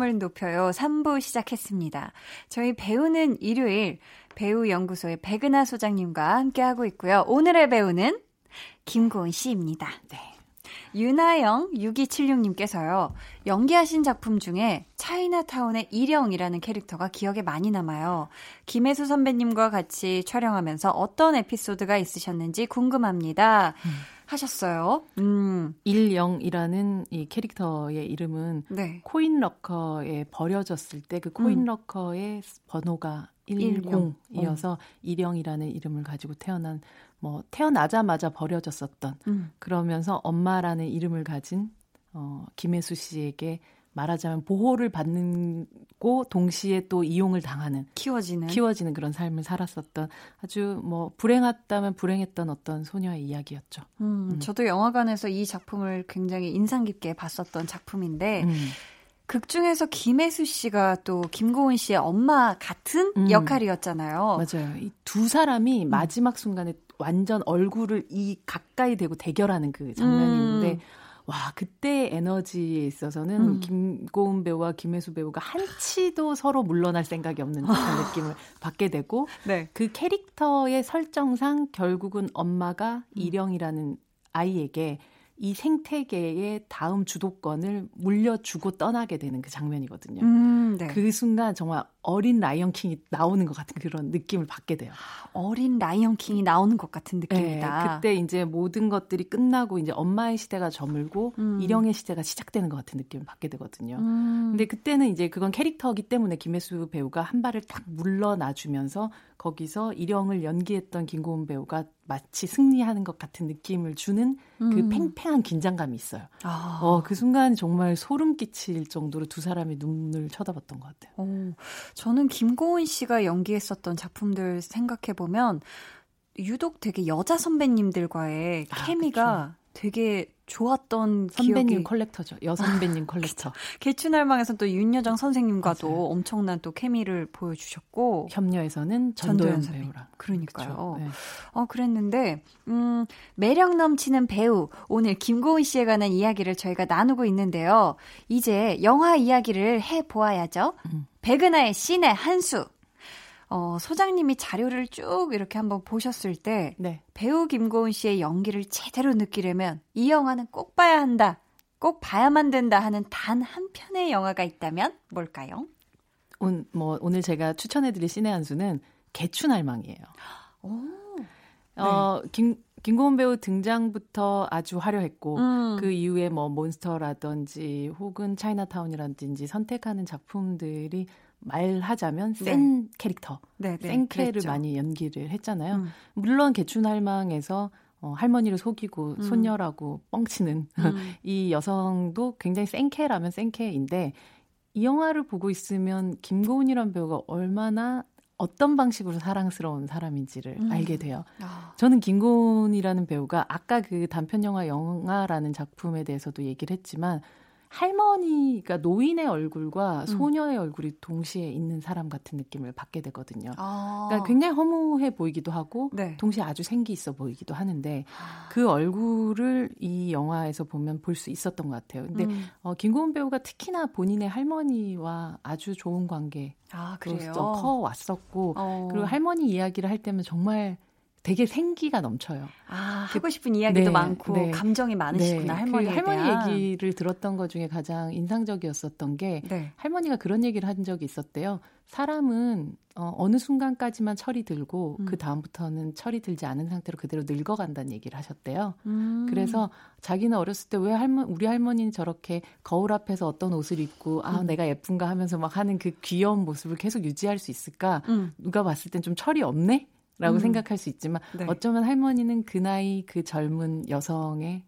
볼륨을 높여요 3부 시작했습니다. 저희 배우는 일요일 배우연구소의 백은하 소장님과 함께하고 있고요. 오늘의 배우는 김고은 씨입니다. 네. 유나영 6276님께서요. 연기하신 작품 중에 차이나타운의 일영이라는 캐릭터가 기억에 많이 남아요. 김혜수 선배님과 같이 촬영하면서 어떤 에피소드가 있으셨는지 궁금합니다. 음. 하셨어요. 음. 일영이라는 이 캐릭터의 이름은 네. 코인 러커에 버려졌을 때 그 코인 음. 러커의 번호가 10이어서 일영이라는 이름을 가지고 태어난 뭐 태어나자마자 버려졌었던 음. 그러면서 엄마라는 이름을 가진 어 김혜수 씨에게 말하자면 보호를 받는고 동시에 또 이용을 당하는 키워지는 키워지는 그런 삶을 살았었던 아주 뭐 불행했다면 불행했던 어떤 소녀의 이야기였죠. 음, 음. 저도 영화관에서 이 작품을 굉장히 인상 깊게 봤었던 작품인데 음. 극 중에서 김혜수 씨가 또 김고은 씨의 엄마 같은 음. 역할이었잖아요. 맞아요. 이 두 사람이 음. 마지막 순간에 완전 얼굴을 이 가까이 대고 대결하는 그 장면이 있는데 음. 와, 그때 에너지에 있어서는 음. 김고은 배우와 김혜수 배우가 한치도 서로 물러날 생각이 없는 듯한 느낌을 받게 되고 네. 그 캐릭터의 설정상 결국은 엄마가 음. 이령이라는 아이에게 이 생태계의 다음 주도권을 물려주고 떠나게 되는 그 장면이거든요. 음, 네. 그 순간 정말 어린 라이언 킹이 나오는 것 같은 그런 느낌을 받게 돼요. 어린 라이언 킹이 나오는 것 같은 느낌이다. 네, 그때 이제 모든 것들이 끝나고 이제 엄마의 시대가 저물고 음. 일영의 시대가 시작되는 것 같은 느낌을 받게 되거든요. 음. 근데 그때는 이제 그건 캐릭터이기 때문에 김혜수 배우가 한 발을 딱 물러나주면서 거기서 일영을 연기했던 김고은 배우가 마치 승리하는 것 같은 느낌을 주는 그 음. 팽팽한 긴장감이 있어요. 아. 어, 그 순간 정말 소름 끼칠 정도로 두 사람이 눈을 쳐다봤던 것 같아요. 오, 저는 김고은 씨가 연기했었던 작품들 생각해 보면 유독 되게 여자 선배님들과의 아, 케미가 그쵸. 되게 좋았던 선배님 기억이... 컬렉터죠. 여선배님 컬렉터. 개춘할망에서 또 윤여정 선생님과도 맞아요. 엄청난 또 케미를 보여주셨고 협녀에서는 전도연 배우랑 그러니까요. 네. 어 그랬는데 음 매력 넘치는 배우 오늘 김고은 씨에 관한 이야기를 저희가 나누고 있는데요. 이제 영화 이야기를 해 보아야죠. 음. 백은하의 신의 한수 어, 소장님이 자료를 쭉 이렇게 한번 보셨을 때 네. 배우 김고은 씨의 연기를 제대로 느끼려면 이 영화는 꼭 봐야 한다. 꼭 봐야만 된다 하는 단 한 편의 영화가 있다면 뭘까요? 온, 뭐 오늘 제가 추천해드릴 신의 한 수는 개춘할망이에요. 오, 네. 어, 김 김고은 배우 등장부터 아주 화려했고 음. 그 이후에 뭐 몬스터라든지 혹은 차이나타운이라든지 선택하는 작품들이 말하자면 네. 센 캐릭터, 네, 네, 센 캐를 그랬죠. 많이 연기를 했잖아요. 음. 물론 개춘할망에서 어, 할머니를 속이고 음. 손녀라고 뻥치는 음. 이 여성도 굉장히 센 캐라면 센 캐인데 이 영화를 보고 있으면 김고은이란 배우가 얼마나 어떤 방식으로 사랑스러운 사람인지를 음. 알게 돼요. 아. 저는 김고은이라는 배우가 아까 그 단편 영화 영화라는 작품에 대해서도 얘기를 했지만 할머니가 노인의 얼굴과 음. 소녀의 얼굴이 동시에 있는 사람 같은 느낌을 받게 되거든요. 아. 그러니까 굉장히 허무해 보이기도 하고 네. 동시에 아주 생기 있어 보이기도 하는데 아. 그 얼굴을 이 영화에서 보면 볼 수 있었던 것 같아요. 근데 음. 어, 김고은 배우가 특히나 본인의 할머니와 아주 좋은 관계 아, 커 왔었고 어. 그리고 할머니 이야기를 할 때면 정말 되게 생기가 넘쳐요. 아, 그, 하고 싶은 이야기도 네, 많고 네, 감정이 많으시구나 네, 할머니에 그 할머니 대한. 얘기를 들었던 것 중에 가장 인상적이었었던 게 네. 할머니가 그런 얘기를 한 적이 있었대요. 사람은 어, 어느 순간까지만 철이 들고 음. 그 다음부터는 철이 들지 않은 상태로 그대로 늙어간다는 얘기를 하셨대요. 음. 그래서 자기는 어렸을 때 왜 할머 우리 할머니는 저렇게 거울 앞에서 어떤 옷을 입고 아 음. 내가 예쁜가 하면서 막 하는 그 귀여운 모습을 계속 유지할 수 있을까? 음. 누가 봤을 땐 좀 철이 없네. 라고 음. 생각할 수 있지만 네. 어쩌면 할머니는 그 나이 그 젊은 여성의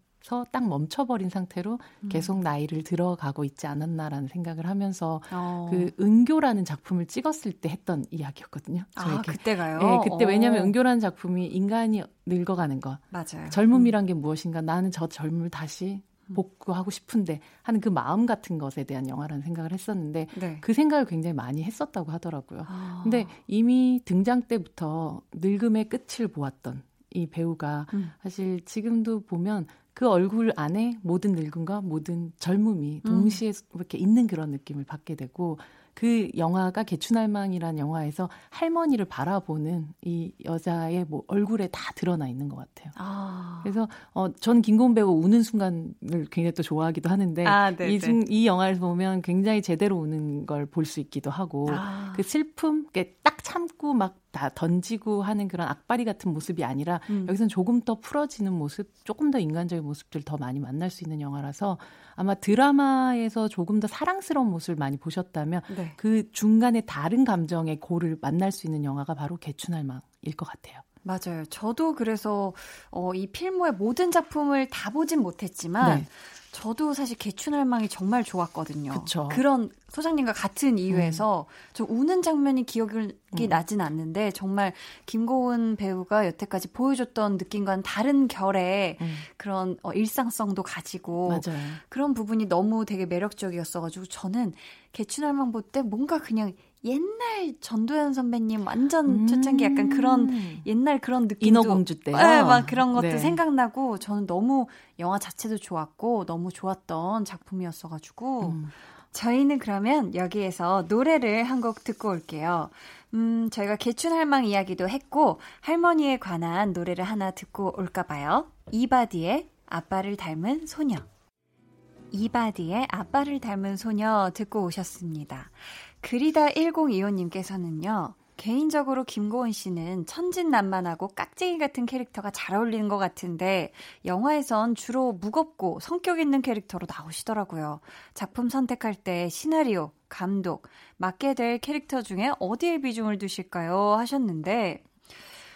딱 멈춰버린 상태로 음. 계속 나이를 들어가고 있지 않았나라는 생각을 하면서 어. 그 은교라는 작품을 찍었을 때 했던 이야기였거든요. 저에게. 아, 그때가요? 네, 그때 어. 왜냐하면 은교라는 작품이 인간이 늙어가는 것. 맞아요. 젊음이란 게 무엇인가? 나는 저 젊음을 다시 복구하고 싶은데 하는 그 마음 같은 것에 대한 영화라는 생각을 했었는데 네. 그 생각을 굉장히 많이 했었다고 하더라고요. 아. 근데 이미 등장 때부터 늙음의 끝을 보았던 이 배우가 음. 사실 지금도 보면 그 얼굴 안에 모든 늙음과 모든 젊음이 음. 동시에 음. 이렇게 있는 그런 느낌을 받게 되고 그 영화가 개춘할망이란 영화에서 할머니를 바라보는 이 여자의 뭐 얼굴에 다 드러나 있는 것 같아요. 아. 그래서 어, 전 김고은 배우 우는 순간을 굉장히 또 좋아하기도 하는데 아, 이, 이 영화를 보면 굉장히 제대로 우는 걸 볼 수 있기도 하고 아. 그 슬픔, 딱 참고 막 다 던지고 하는 그런 악바리 같은 모습이 아니라 음. 여기서는 조금 더 풀어지는 모습, 조금 더 인간적인 모습들 더 많이 만날 수 있는 영화라서 아마 드라마에서 조금 더 사랑스러운 모습을 많이 보셨다면 네. 그 중간에 다른 감정의 고를 만날 수 있는 영화가 바로 개춘할망일 것 같아요. 맞아요. 저도 그래서 어, 이 필모의 모든 작품을 다 보진 못했지만 네. 저도 사실 개춘할망이 정말 좋았거든요. 그쵸. 그런 소장님과 같은 이유에서 음. 저 우는 장면이 기억이 음. 나진 않는데 정말 김고은 배우가 여태까지 보여줬던 느낌과는 다른 결의 음. 그런 어, 일상성도 가지고 맞아요. 그런 부분이 너무 되게 매력적이었어가지고 저는 개춘할망 볼 때 뭔가 그냥 옛날 전도연 선배님 완전 음. 초창기 약간 그런 옛날 그런 느낌도 인어공주 때 네, 막 그런 것도 네. 생각나고 저는 너무 영화 자체도 좋았고 너무 좋았던 작품이었어가지고 음. 저희는 그러면 여기에서 노래를 한 곡 듣고 올게요. 음, 저희가 개춘할망 이야기도 했고 할머니에 관한 노래를 하나 듣고 올까 봐요. 이바디의 아빠를 닮은 소녀. 이바디의 아빠를 닮은 소녀 듣고 오셨습니다. 그리다 1025님께서는요. 개인적으로 김고은 씨는 천진난만하고 깍쟁이 같은 캐릭터가 잘 어울리는 것 같은데 영화에선 주로 무겁고 성격 있는 캐릭터로 나오시더라고요. 작품 선택할 때 시나리오, 감독, 맡게 될 캐릭터 중에 어디에 비중을 두실까요? 하셨는데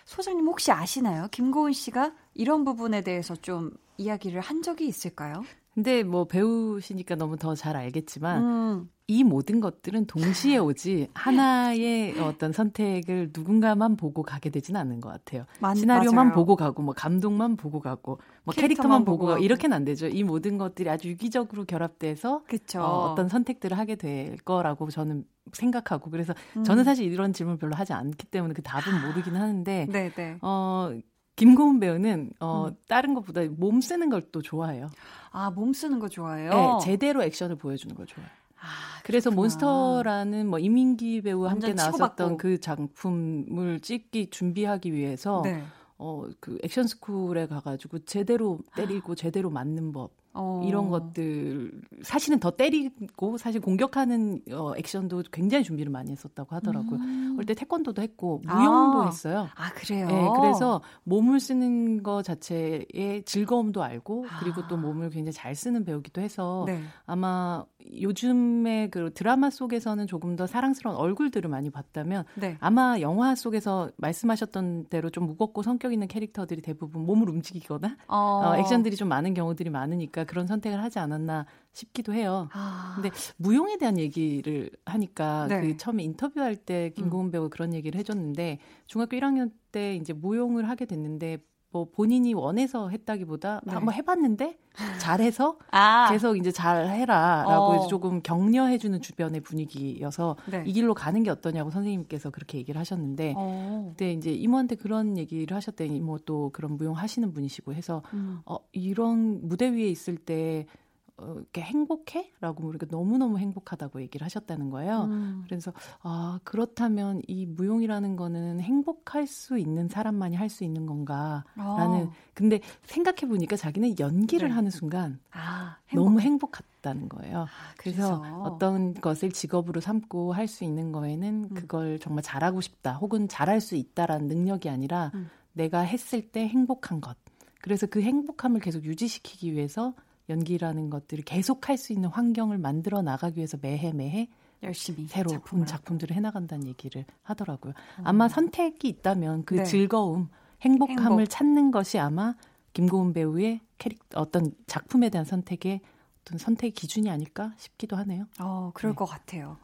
소장님 혹시 아시나요? 김고은 씨가 이런 부분에 대해서 좀 이야기를 한 적이 있을까요? 근데 뭐 배우시니까 너무 더 잘 알겠지만 음. 이 모든 것들은 동시에 오지 하나의 어떤 선택을 누군가만 보고 가게 되지는 않는 것 같아요. 맞, 시나리오만 맞아요. 보고 가고 뭐 감독만 보고 가고 뭐 캐릭터만, 보고 가고 이렇게는 안 되죠. 이 모든 것들이 아주 유기적으로 결합돼서 어, 어떤 선택들을 하게 될 거라고 저는 생각하고 그래서 음. 저는 사실 이런 질문 별로 하지 않기 때문에 그 답은 모르긴 하는데 네네. 어 김고은 배우는 어 음. 다른 것보다 몸 쓰는 걸 또 좋아해요. 아, 몸 쓰는 거 좋아해요? 네, 제대로 액션을 보여주는 걸 좋아해요. 아, 그래서 몬스터라는 뭐 이민기 배우와 함께 나왔었던 그 작품을 찍기 준비하기 위해서 네. 어, 그 액션 스쿨에 가가지고 제대로 때리고 제대로 맞는 법. 어. 이런 것들 사실은 더 때리고 사실 공격하는 어, 액션도 굉장히 준비를 많이 했었다고 하더라고요. 음. 어때 태권도도 했고 무용도 아. 했어요. 아 그래요? 네, 그래서 몸을 쓰는 거 자체의 즐거움도 알고 그리고 아. 또 몸을 굉장히 잘 쓰는 배우기도 해서 네. 아마 요즘에 그 드라마 속에서는 조금 더 사랑스러운 얼굴들을 많이 봤다면 네. 아마 영화 속에서 말씀하셨던 대로 좀 무겁고 성격 있는 캐릭터들이 대부분 몸을 움직이거나 어. 어, 액션들이 좀 많은 경우들이 많으니까 그런 선택을 하지 않았나 싶기도 해요. 아. 근데 무용에 대한 얘기를 하니까 네. 그 처음에 인터뷰할 때 김고은 음. 배우 그런 얘기를 해줬는데 중학교 1학년 때 이제 무용을 하게 됐는데 뭐 본인이 원해서 했다기보다 네. 한번 해봤는데 잘해서 아. 계속 이제 잘 해라라고 어. 조금 격려해주는 주변의 분위기여서 네. 이 길로 가는 게 어떠냐고 선생님께서 그렇게 얘기를 하셨는데 어. 그때 이제 이모한테 그런 얘기를 하셨더니 이모 또 그런 무용 하시는 분이시고 해서 음. 어 이런 무대 위에 있을 때 어, 이렇게 행복해? 라고 물으니까 너무너무 행복하다고 얘기를 하셨다는 거예요. 음. 그래서, 아, 그렇다면 이 무용이라는 거는 행복할 수 있는 사람만이 할 수 있는 건가? 라는, 어. 근데 생각해보니까 자기는 연기를 네. 하는 순간 아, 행복. 너무 행복했다는 거예요. 아, 그래서, 그래서 어떤 것을 직업으로 삼고 할 수 있는 거에는 음. 그걸 정말 잘하고 싶다. 혹은 잘할 수 있다라는 능력이 아니라 음. 내가 했을 때 행복한 것. 그래서 그 행복함을 계속 유지시키기 위해서 연기라는 것들을 계속 할 수 있는 환경을 만들어 나가기 위해서 매해 매해 열심히 새로 작품을, 작품들을 해 나간다는 얘기를 하더라고요. 음. 아마 선택이 있다면 그 네. 즐거움, 행복함을 행복. 찾는 것이 아마 김고은 배우의 캐릭 어떤 작품에 대한 선택의 어떤 선택 기준이 아닐까 싶기도 하네요. 어, 그럴 네. 것 같아요.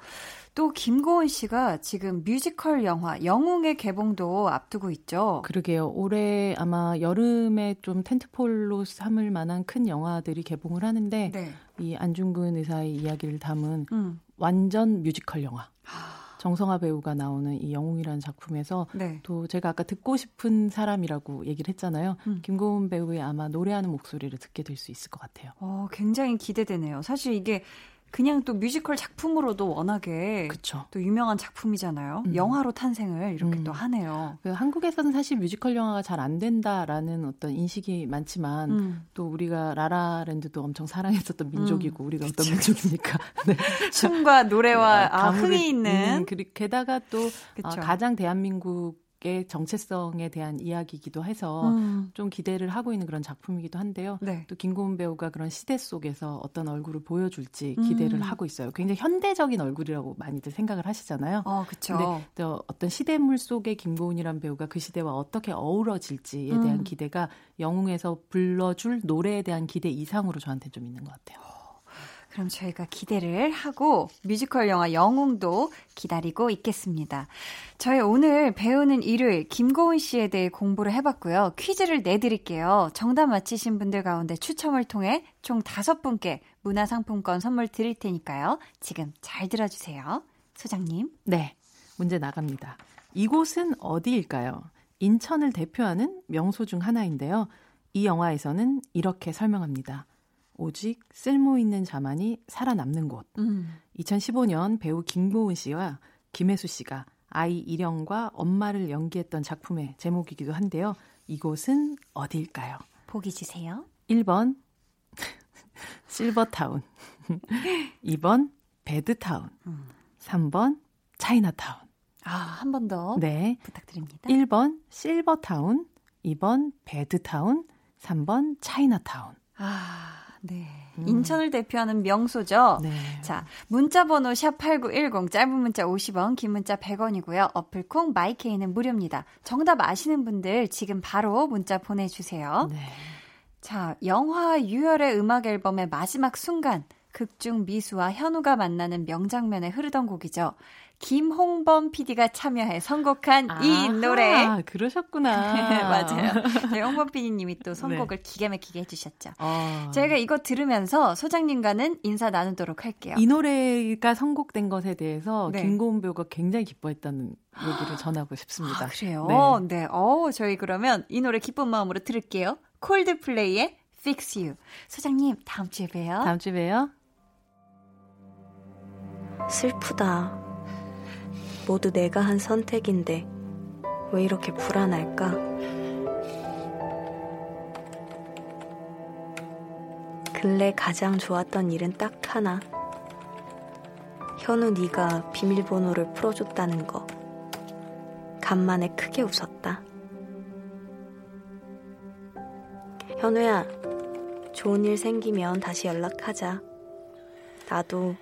또 김고은 씨가 지금 뮤지컬 영화 영웅의 개봉도 앞두고 있죠. 그러게요. 올해 아마 여름에 좀 텐트폴로 삼을 만한 큰 영화들이 개봉을 하는데 네. 이 안중근 의사의 이야기를 담은 음. 완전 뮤지컬 영화. 정성화 배우가 나오는 이 영웅이라는 작품에서 네. 또 제가 아까 듣고 싶은 사람이라고 얘기를 했잖아요. 음. 김고은 배우의 아마 노래하는 목소리를 듣게 될 수 있을 것 같아요. 어, 굉장히 기대되네요. 사실 이게 그냥 또 뮤지컬 작품으로도 워낙에 그쵸. 또 유명한 작품이잖아요. 음. 영화로 탄생을 이렇게 음. 또 하네요. 그 한국에서는 사실 뮤지컬 영화가 잘 안 된다라는 어떤 인식이 많지만 음. 또 우리가 라라랜드도 엄청 사랑했었던 민족이고 음. 우리가 어떤 민족입니까? 네. 춤과 노래와 아, 흥이 있는 음, 그리고 게다가 또 아, 가장 대한민국 의 정체성에 대한 이야기이기도 해서 음. 좀 기대를 하고 있는 그런 작품이기도 한데요. 네. 또 김고은 배우가 그런 시대 속에서 어떤 얼굴을 보여줄지 기대를 음. 하고 있어요. 굉장히 현대적인 얼굴이라고 많이들 생각을 하시잖아요. 어, 그렇죠. 근데 또 어떤 시대물 속의 김고은이란 배우가 그 시대와 어떻게 어우러질지에 대한 음. 기대가 영웅에서 불러줄 노래에 대한 기대 이상으로 저한테 좀 있는 것 같아요. 그럼 저희가 기대를 하고 뮤지컬 영화 영웅도 기다리고 있겠습니다. 저희 오늘 배우는 일요일 김고은 씨에 대해 공부를 해봤고요. 퀴즈를 내드릴게요. 정답 맞히신 분들 가운데 추첨을 통해 총 다섯 분께 문화상품권 선물 드릴 테니까요. 지금 잘 들어주세요. 소장님. 네. 문제 나갑니다. 이곳은 어디일까요? 인천을 대표하는 명소 중 하나인데요. 이 영화에서는 이렇게 설명합니다. 오직 쓸모 있는 자만이 살아남는 곳. 음. 2015년 배우 김고은 씨와 김혜수 씨가 아이 일영과 엄마를 연기했던 작품의 제목이기도 한데요. 이곳은 어디일까요? 보기 주세요. 1번 실버타운 2번 배드타운 음. 3번 차이나타운 아, 한 번 더. 네. 부탁드립니다. 1번 실버타운, 2번 배드타운, 3번 차이나타운. 아. 네. 음. 인천을 대표하는 명소죠. 네. 자, 문자 번호 샵8910 짧은 문자 50원, 긴 문자 100원이고요. 어플 콩 마이케이는 무료입니다. 정답 아시는 분들 지금 바로 문자 보내 주세요. 네. 자, 영화 유열의 음악 앨범의 마지막 순간 극중 미수와 현우가 만나는 명장면에 흐르던 곡이죠. 김홍범 PD가 참여해 선곡한 아, 이 노래. 그러셨구나. 맞아요. 네, 홍범 PD님이 또 선곡을 네. 기가 막히게 해주셨죠. 어. 저희가 이거 들으면서 소장님과는 인사 나누도록 할게요. 이 노래가 선곡된 것에 대해서 네. 김고은 배우가 굉장히 기뻐했다는 얘기를 전하고 싶습니다. 아, 그래요? 네. 네. 어, 저희 그러면 이 노래 기쁜 마음으로 들을게요. 콜드플레이의 Fix You. 소장님, 다음 주에 봬요. 다음 주에 봬요. 슬프다. 모두 내가 한 선택인데 왜 이렇게 불안할까? 근래 가장 좋았던 일은 딱 하나. 현우 네가 비밀번호를 풀어줬다는 거. 간만에 크게 웃었다. 현우야, 좋은 일 생기면 다시 연락하자. 나도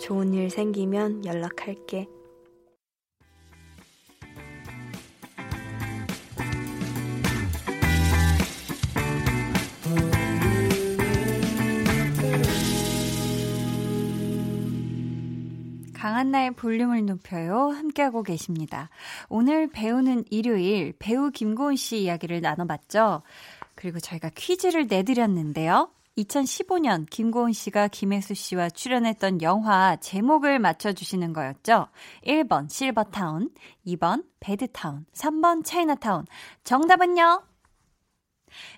좋은 일 생기면 연락할게. 강한나의 볼륨을 높여요. 함께하고 계십니다. 오늘 배우는 일요일 배우 김고은 씨 이야기를 나눠봤죠. 그리고 저희가 퀴즈를 내드렸는데요. 2015년 김고은 씨가 김혜수 씨와 출연했던 영화 제목을 맞춰주시는 거였죠. 1번 실버타운, 2번 배드타운, 3번 차이나타운. 정답은요?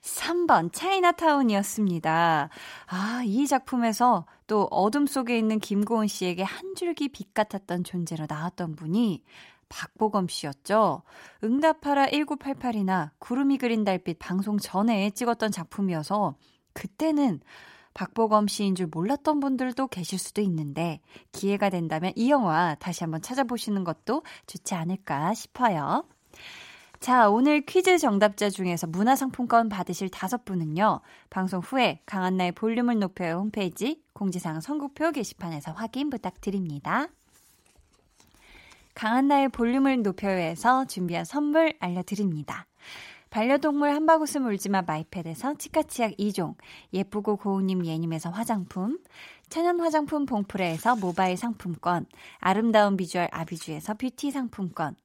3번 차이나타운이었습니다. 아, 이 작품에서 또 어둠 속에 있는 김고은 씨에게 한 줄기 빛 같았던 존재로 나왔던 분이 박보검 씨였죠. 응답하라 1988이나 구름이 그린 달빛 방송 전에 찍었던 작품이어서 그때는 박보검 씨인 줄 몰랐던 분들도 계실 수도 있는데 기회가 된다면 이 영화 다시 한번 찾아보시는 것도 좋지 않을까 싶어요. 자, 오늘 퀴즈 정답자 중에서 문화상품권 받으실 다섯 분은요, 방송 후에 강한나의 볼륨을 높여요 홈페이지 공지사항 선곡표 게시판에서 확인 부탁드립니다. 강한나의 볼륨을 높여요에서 준비한 선물 알려드립니다. 반려동물 한바구스 물지마 마이패드에서 치카치약 2종, 예쁘고 고운님 예님에서 화장품, 천연 화장품 봉프레에서 모바일 상품권, 아름다운 비주얼 아비주에서 뷰티 상품권,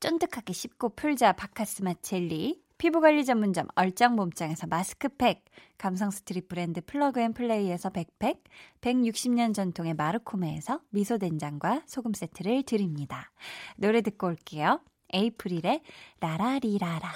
쫀득하게 씹고 풀자 바카스마 젤리, 피부관리 전문점 얼짱몸짱에서 마스크팩, 감성 스트릿 브랜드 플러그앤플레이에서 백팩, 160년 전통의 마르코메에서 미소된장과 소금 세트를 드립니다. 노래 듣고 올게요. 에이프릴의 라라리라라.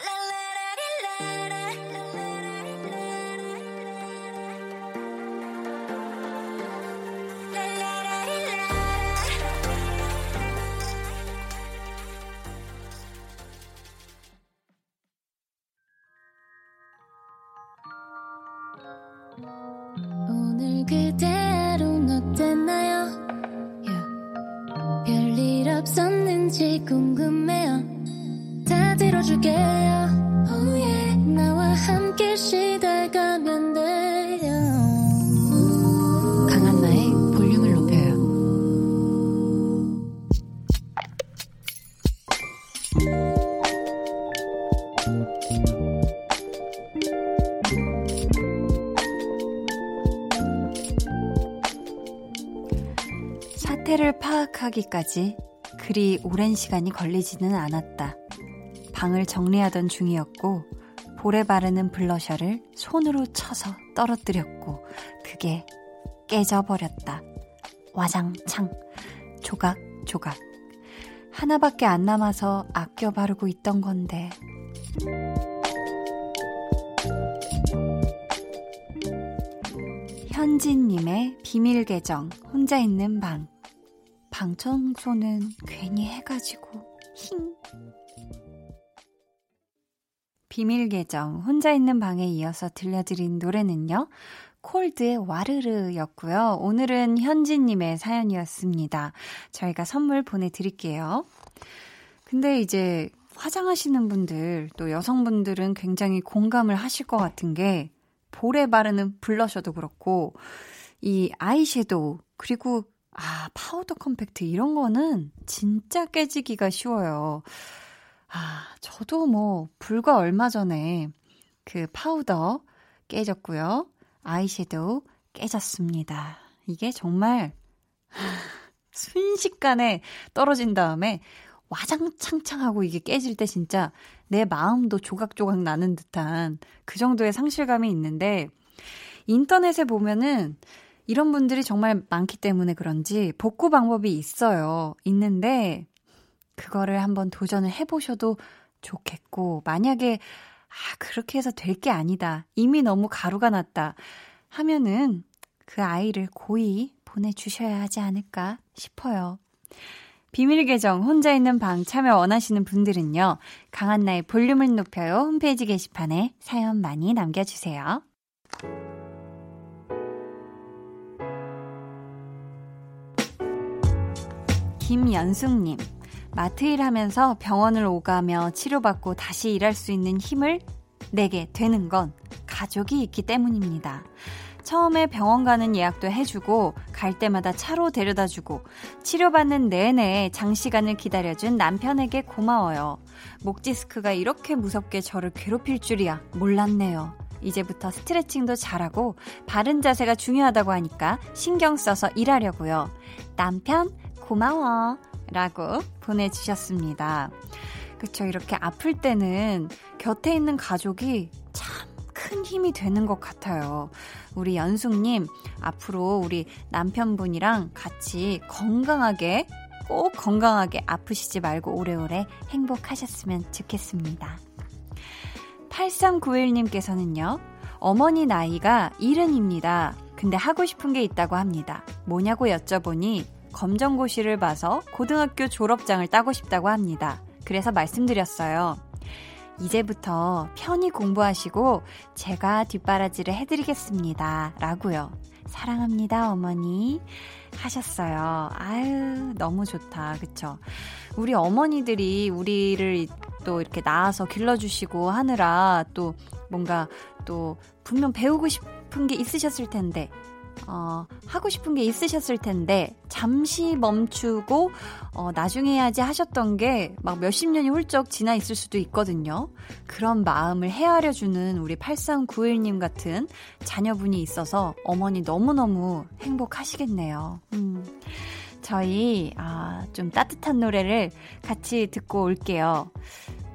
파악하기까지 그리 오랜 시간이 걸리지는 않았다. 방을 정리하던 중이었고, 볼에 바르는 블러셔를 손으로 쳐서 떨어뜨렸고, 그게 깨져버렸다. 와장창, 조각조각. 하나밖에 안 남아서 아껴 바르고 있던 건데. 현진님의 비밀 계정, 혼자 있는 방. 방 청소는 괜히 해가지고, 힝. 비밀 계정, 혼자 있는 방에 이어서 들려드린 노래는요, 콜드의 와르르였고요. 오늘은 현진님의 사연이었습니다. 저희가 선물 보내드릴게요. 근데 이제 화장하시는 분들, 또 여성분들은 굉장히 공감을 하실 것 같은 게, 볼에 바르는 블러셔도 그렇고, 이 아이섀도우, 그리고, 아, 파우더 컴팩트, 이런 거는 진짜 깨지기가 쉬워요. 아, 저도 뭐, 불과 얼마 전에 그 파우더 깨졌고요. 아이섀도우 깨졌습니다. 이게 정말 순식간에 떨어진 다음에 와장창창하고 이게 깨질 때 진짜 내 마음도 조각조각 나는 듯한 그 정도의 상실감이 있는데 인터넷에 보면은 이런 분들이 정말 많기 때문에 그런지 복구 방법이 있어요. 있는데 그거를 한번 도전을 해보셔도 좋겠고 만약에 아, 그렇게 해서 될 게 아니다. 이미 너무 가루가 났다. 하면은 그 아이를 고이 보내주셔야 하지 않을까 싶어요. 비밀 계정 혼자 있는 방 참여 원하시는 분들은요. 강한나의 볼륨을 높여요 홈페이지 게시판에 사연 많이 남겨주세요. 김연숙님, 마트 일하면서 병원을 오가며 치료받고 다시 일할 수 있는 힘을 내게 되는 건 가족이 있기 때문입니다. 처음에 병원 가는 예약도 해주고 갈 때마다 차로 데려다주고 치료받는 내내 장시간을 기다려준 남편에게 고마워요. 목 디스크가 이렇게 무섭게 저를 괴롭힐 줄이야 몰랐네요. 이제부터 스트레칭도 잘하고 바른 자세가 중요하다고 하니까 신경 써서 일하려고요. 남편 고마워 라고 보내주셨습니다. 그쵸 이렇게 아플 때는 곁에 있는 가족이 참 큰 힘이 되는 것 같아요. 우리 연숙님, 앞으로 우리 남편분이랑 같이 건강하게, 꼭 건강하게 아프시지 말고 오래오래 행복하셨으면 좋겠습니다. 8391님께서는요, 어머니 나이가 70입니다. 근데 하고 싶은 게 있다고 합니다. 뭐냐고 여쭤보니 검정고시를 봐서 고등학교 졸업장을 따고 싶다고 합니다. 그래서 말씀드렸어요. 이제부터 편히 공부하시고 제가 뒷바라지를 해드리겠습니다. 라고요. 사랑합니다, 어머니. 하셨어요. 아유, 너무 좋다. 그쵸? 우리 어머니들이 우리를 또 이렇게 낳아서 길러주시고 하느라 또 뭔가 또 분명 배우고 싶은 게 있으셨을 텐데 어, 하고 싶은 게 있으셨을 텐데 잠시 멈추고 어, 나중에 해야지 하셨던 게 막 몇십 년이 훌쩍 지나 있을 수도 있거든요. 그런 마음을 헤아려 주는 우리 8391님 같은 자녀분이 있어서 어머니 너무너무 행복하시겠네요. 음. 저희 아, 좀 따뜻한 노래를 같이 듣고 올게요.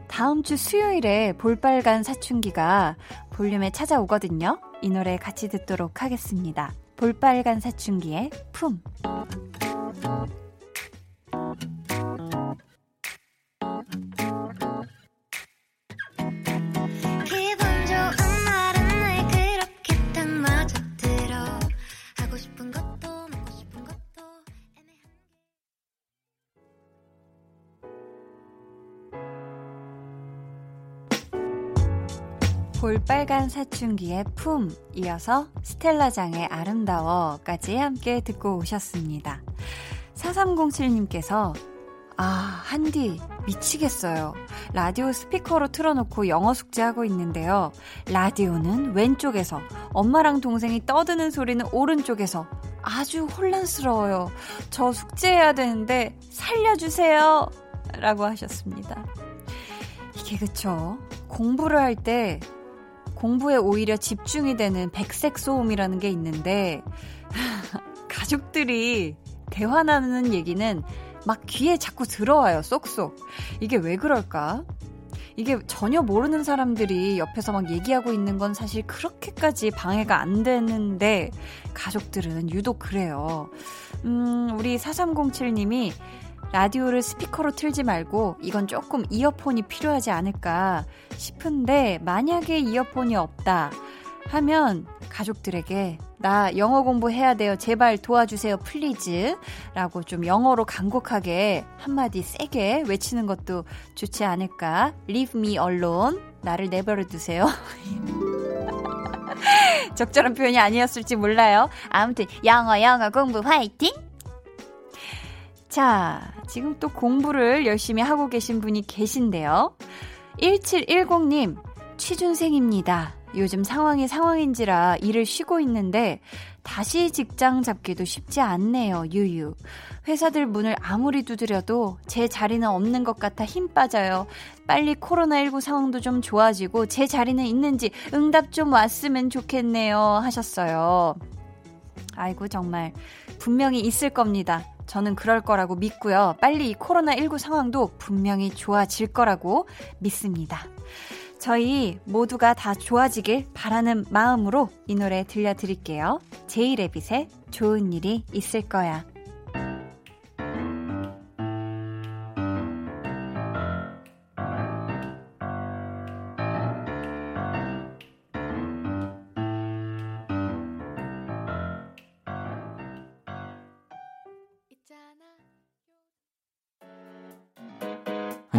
다음 주 수요일에 볼빨간 사춘기가 볼륨에 찾아오거든요. 이 노래 같이 듣도록 하겠습니다. 볼빨간 사춘기의 품. 볼빨간 사춘기의 품, 이어서 스텔라장의 아름다워까지 함께 듣고 오셨습니다. 4307님께서 아, 한디, 미치겠어요. 라디오 스피커로 틀어놓고 영어 숙제하고 있는데요. 라디오는 왼쪽에서, 엄마랑 동생이 떠드는 소리는 오른쪽에서 아주 혼란스러워요. 저 숙제해야 되는데 살려주세요. 라고 하셨습니다. 이게 그쵸. 공부를 할 때 공부에 오히려 집중이 되는 백색 소음이라는 게 있는데 가족들이 대화 나누는 얘기는 막 귀에 자꾸 들어와요, 쏙쏙. 이게 왜 그럴까? 이게 전혀 모르는 사람들이 옆에서 막 얘기하고 있는 건 사실 그렇게까지 방해가 안 되는데 가족들은 유독 그래요. 음, 우리 4307님이 라디오를 스피커로 틀지 말고 이건 조금 이어폰이 필요하지 않을까 싶은데 만약에 이어폰이 없다 하면 가족들에게 나 영어 공부해야 돼요. 제발 도와주세요. 플리즈. 라고 좀 영어로 간곡하게 한마디 세게 외치는 것도 좋지 않을까. Leave me alone. 나를 내버려 두세요. 적절한 표현이 아니었을지 몰라요. 아무튼 영어 영어 공부 화이팅! 자, 지금 또 공부를 열심히 하고 계신 분이 계신데요. 1710님, 취준생입니다. 요즘 상황이 상황인지라 일을 쉬고 있는데 다시 직장 잡기도 쉽지 않네요. 유유. 회사들 문을 아무리 두드려도 제 자리는 없는 것 같아 힘 빠져요. 빨리 코로나19 상황도 좀 좋아지고 제 자리는 있는지 응답 좀 왔으면 좋겠네요. 하셨어요. 아이고, 정말. 분명히 있을 겁니다. 저는 그럴 거라고 믿고요. 빨리 이 코로나19 상황도 분명히 좋아질 거라고 믿습니다. 저희 모두가 다 좋아지길 바라는 마음으로 이 노래 들려드릴게요. 제이레빗의 좋은 일이 있을 거야.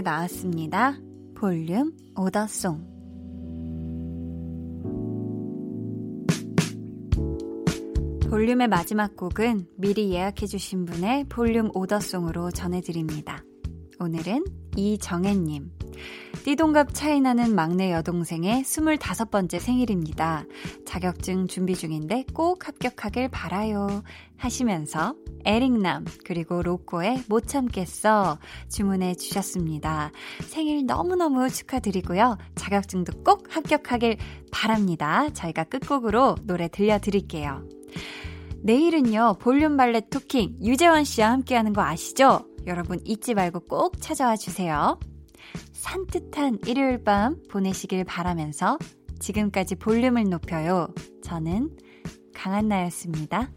노래 나왔습니다. 볼륨 오더송. 볼륨의 마지막 곡은 미리 예약해주신 분의 볼륨 오더송으로 전해드립니다. 오늘은 이정혜님. 띠동갑 차이 나는 막내 여동생의 25번째 생일입니다. 자격증 준비 중인데 꼭 합격하길 바라요. 하시면서 에릭남 그리고 로꼬의 못 참겠어 주문해 주셨습니다. 생일 너무너무 축하드리고요. 자격증도 꼭 합격하길 바랍니다. 저희가 끝곡으로 노래 들려드릴게요. 내일은요, 볼륨 발레 토킹 유재원 씨와 함께하는 거 아시죠? 여러분 잊지 말고 꼭 찾아와 주세요. 산뜻한 일요일 밤 보내시길 바라면서 지금까지 볼륨을 높여요. 저는 강한나였습니다.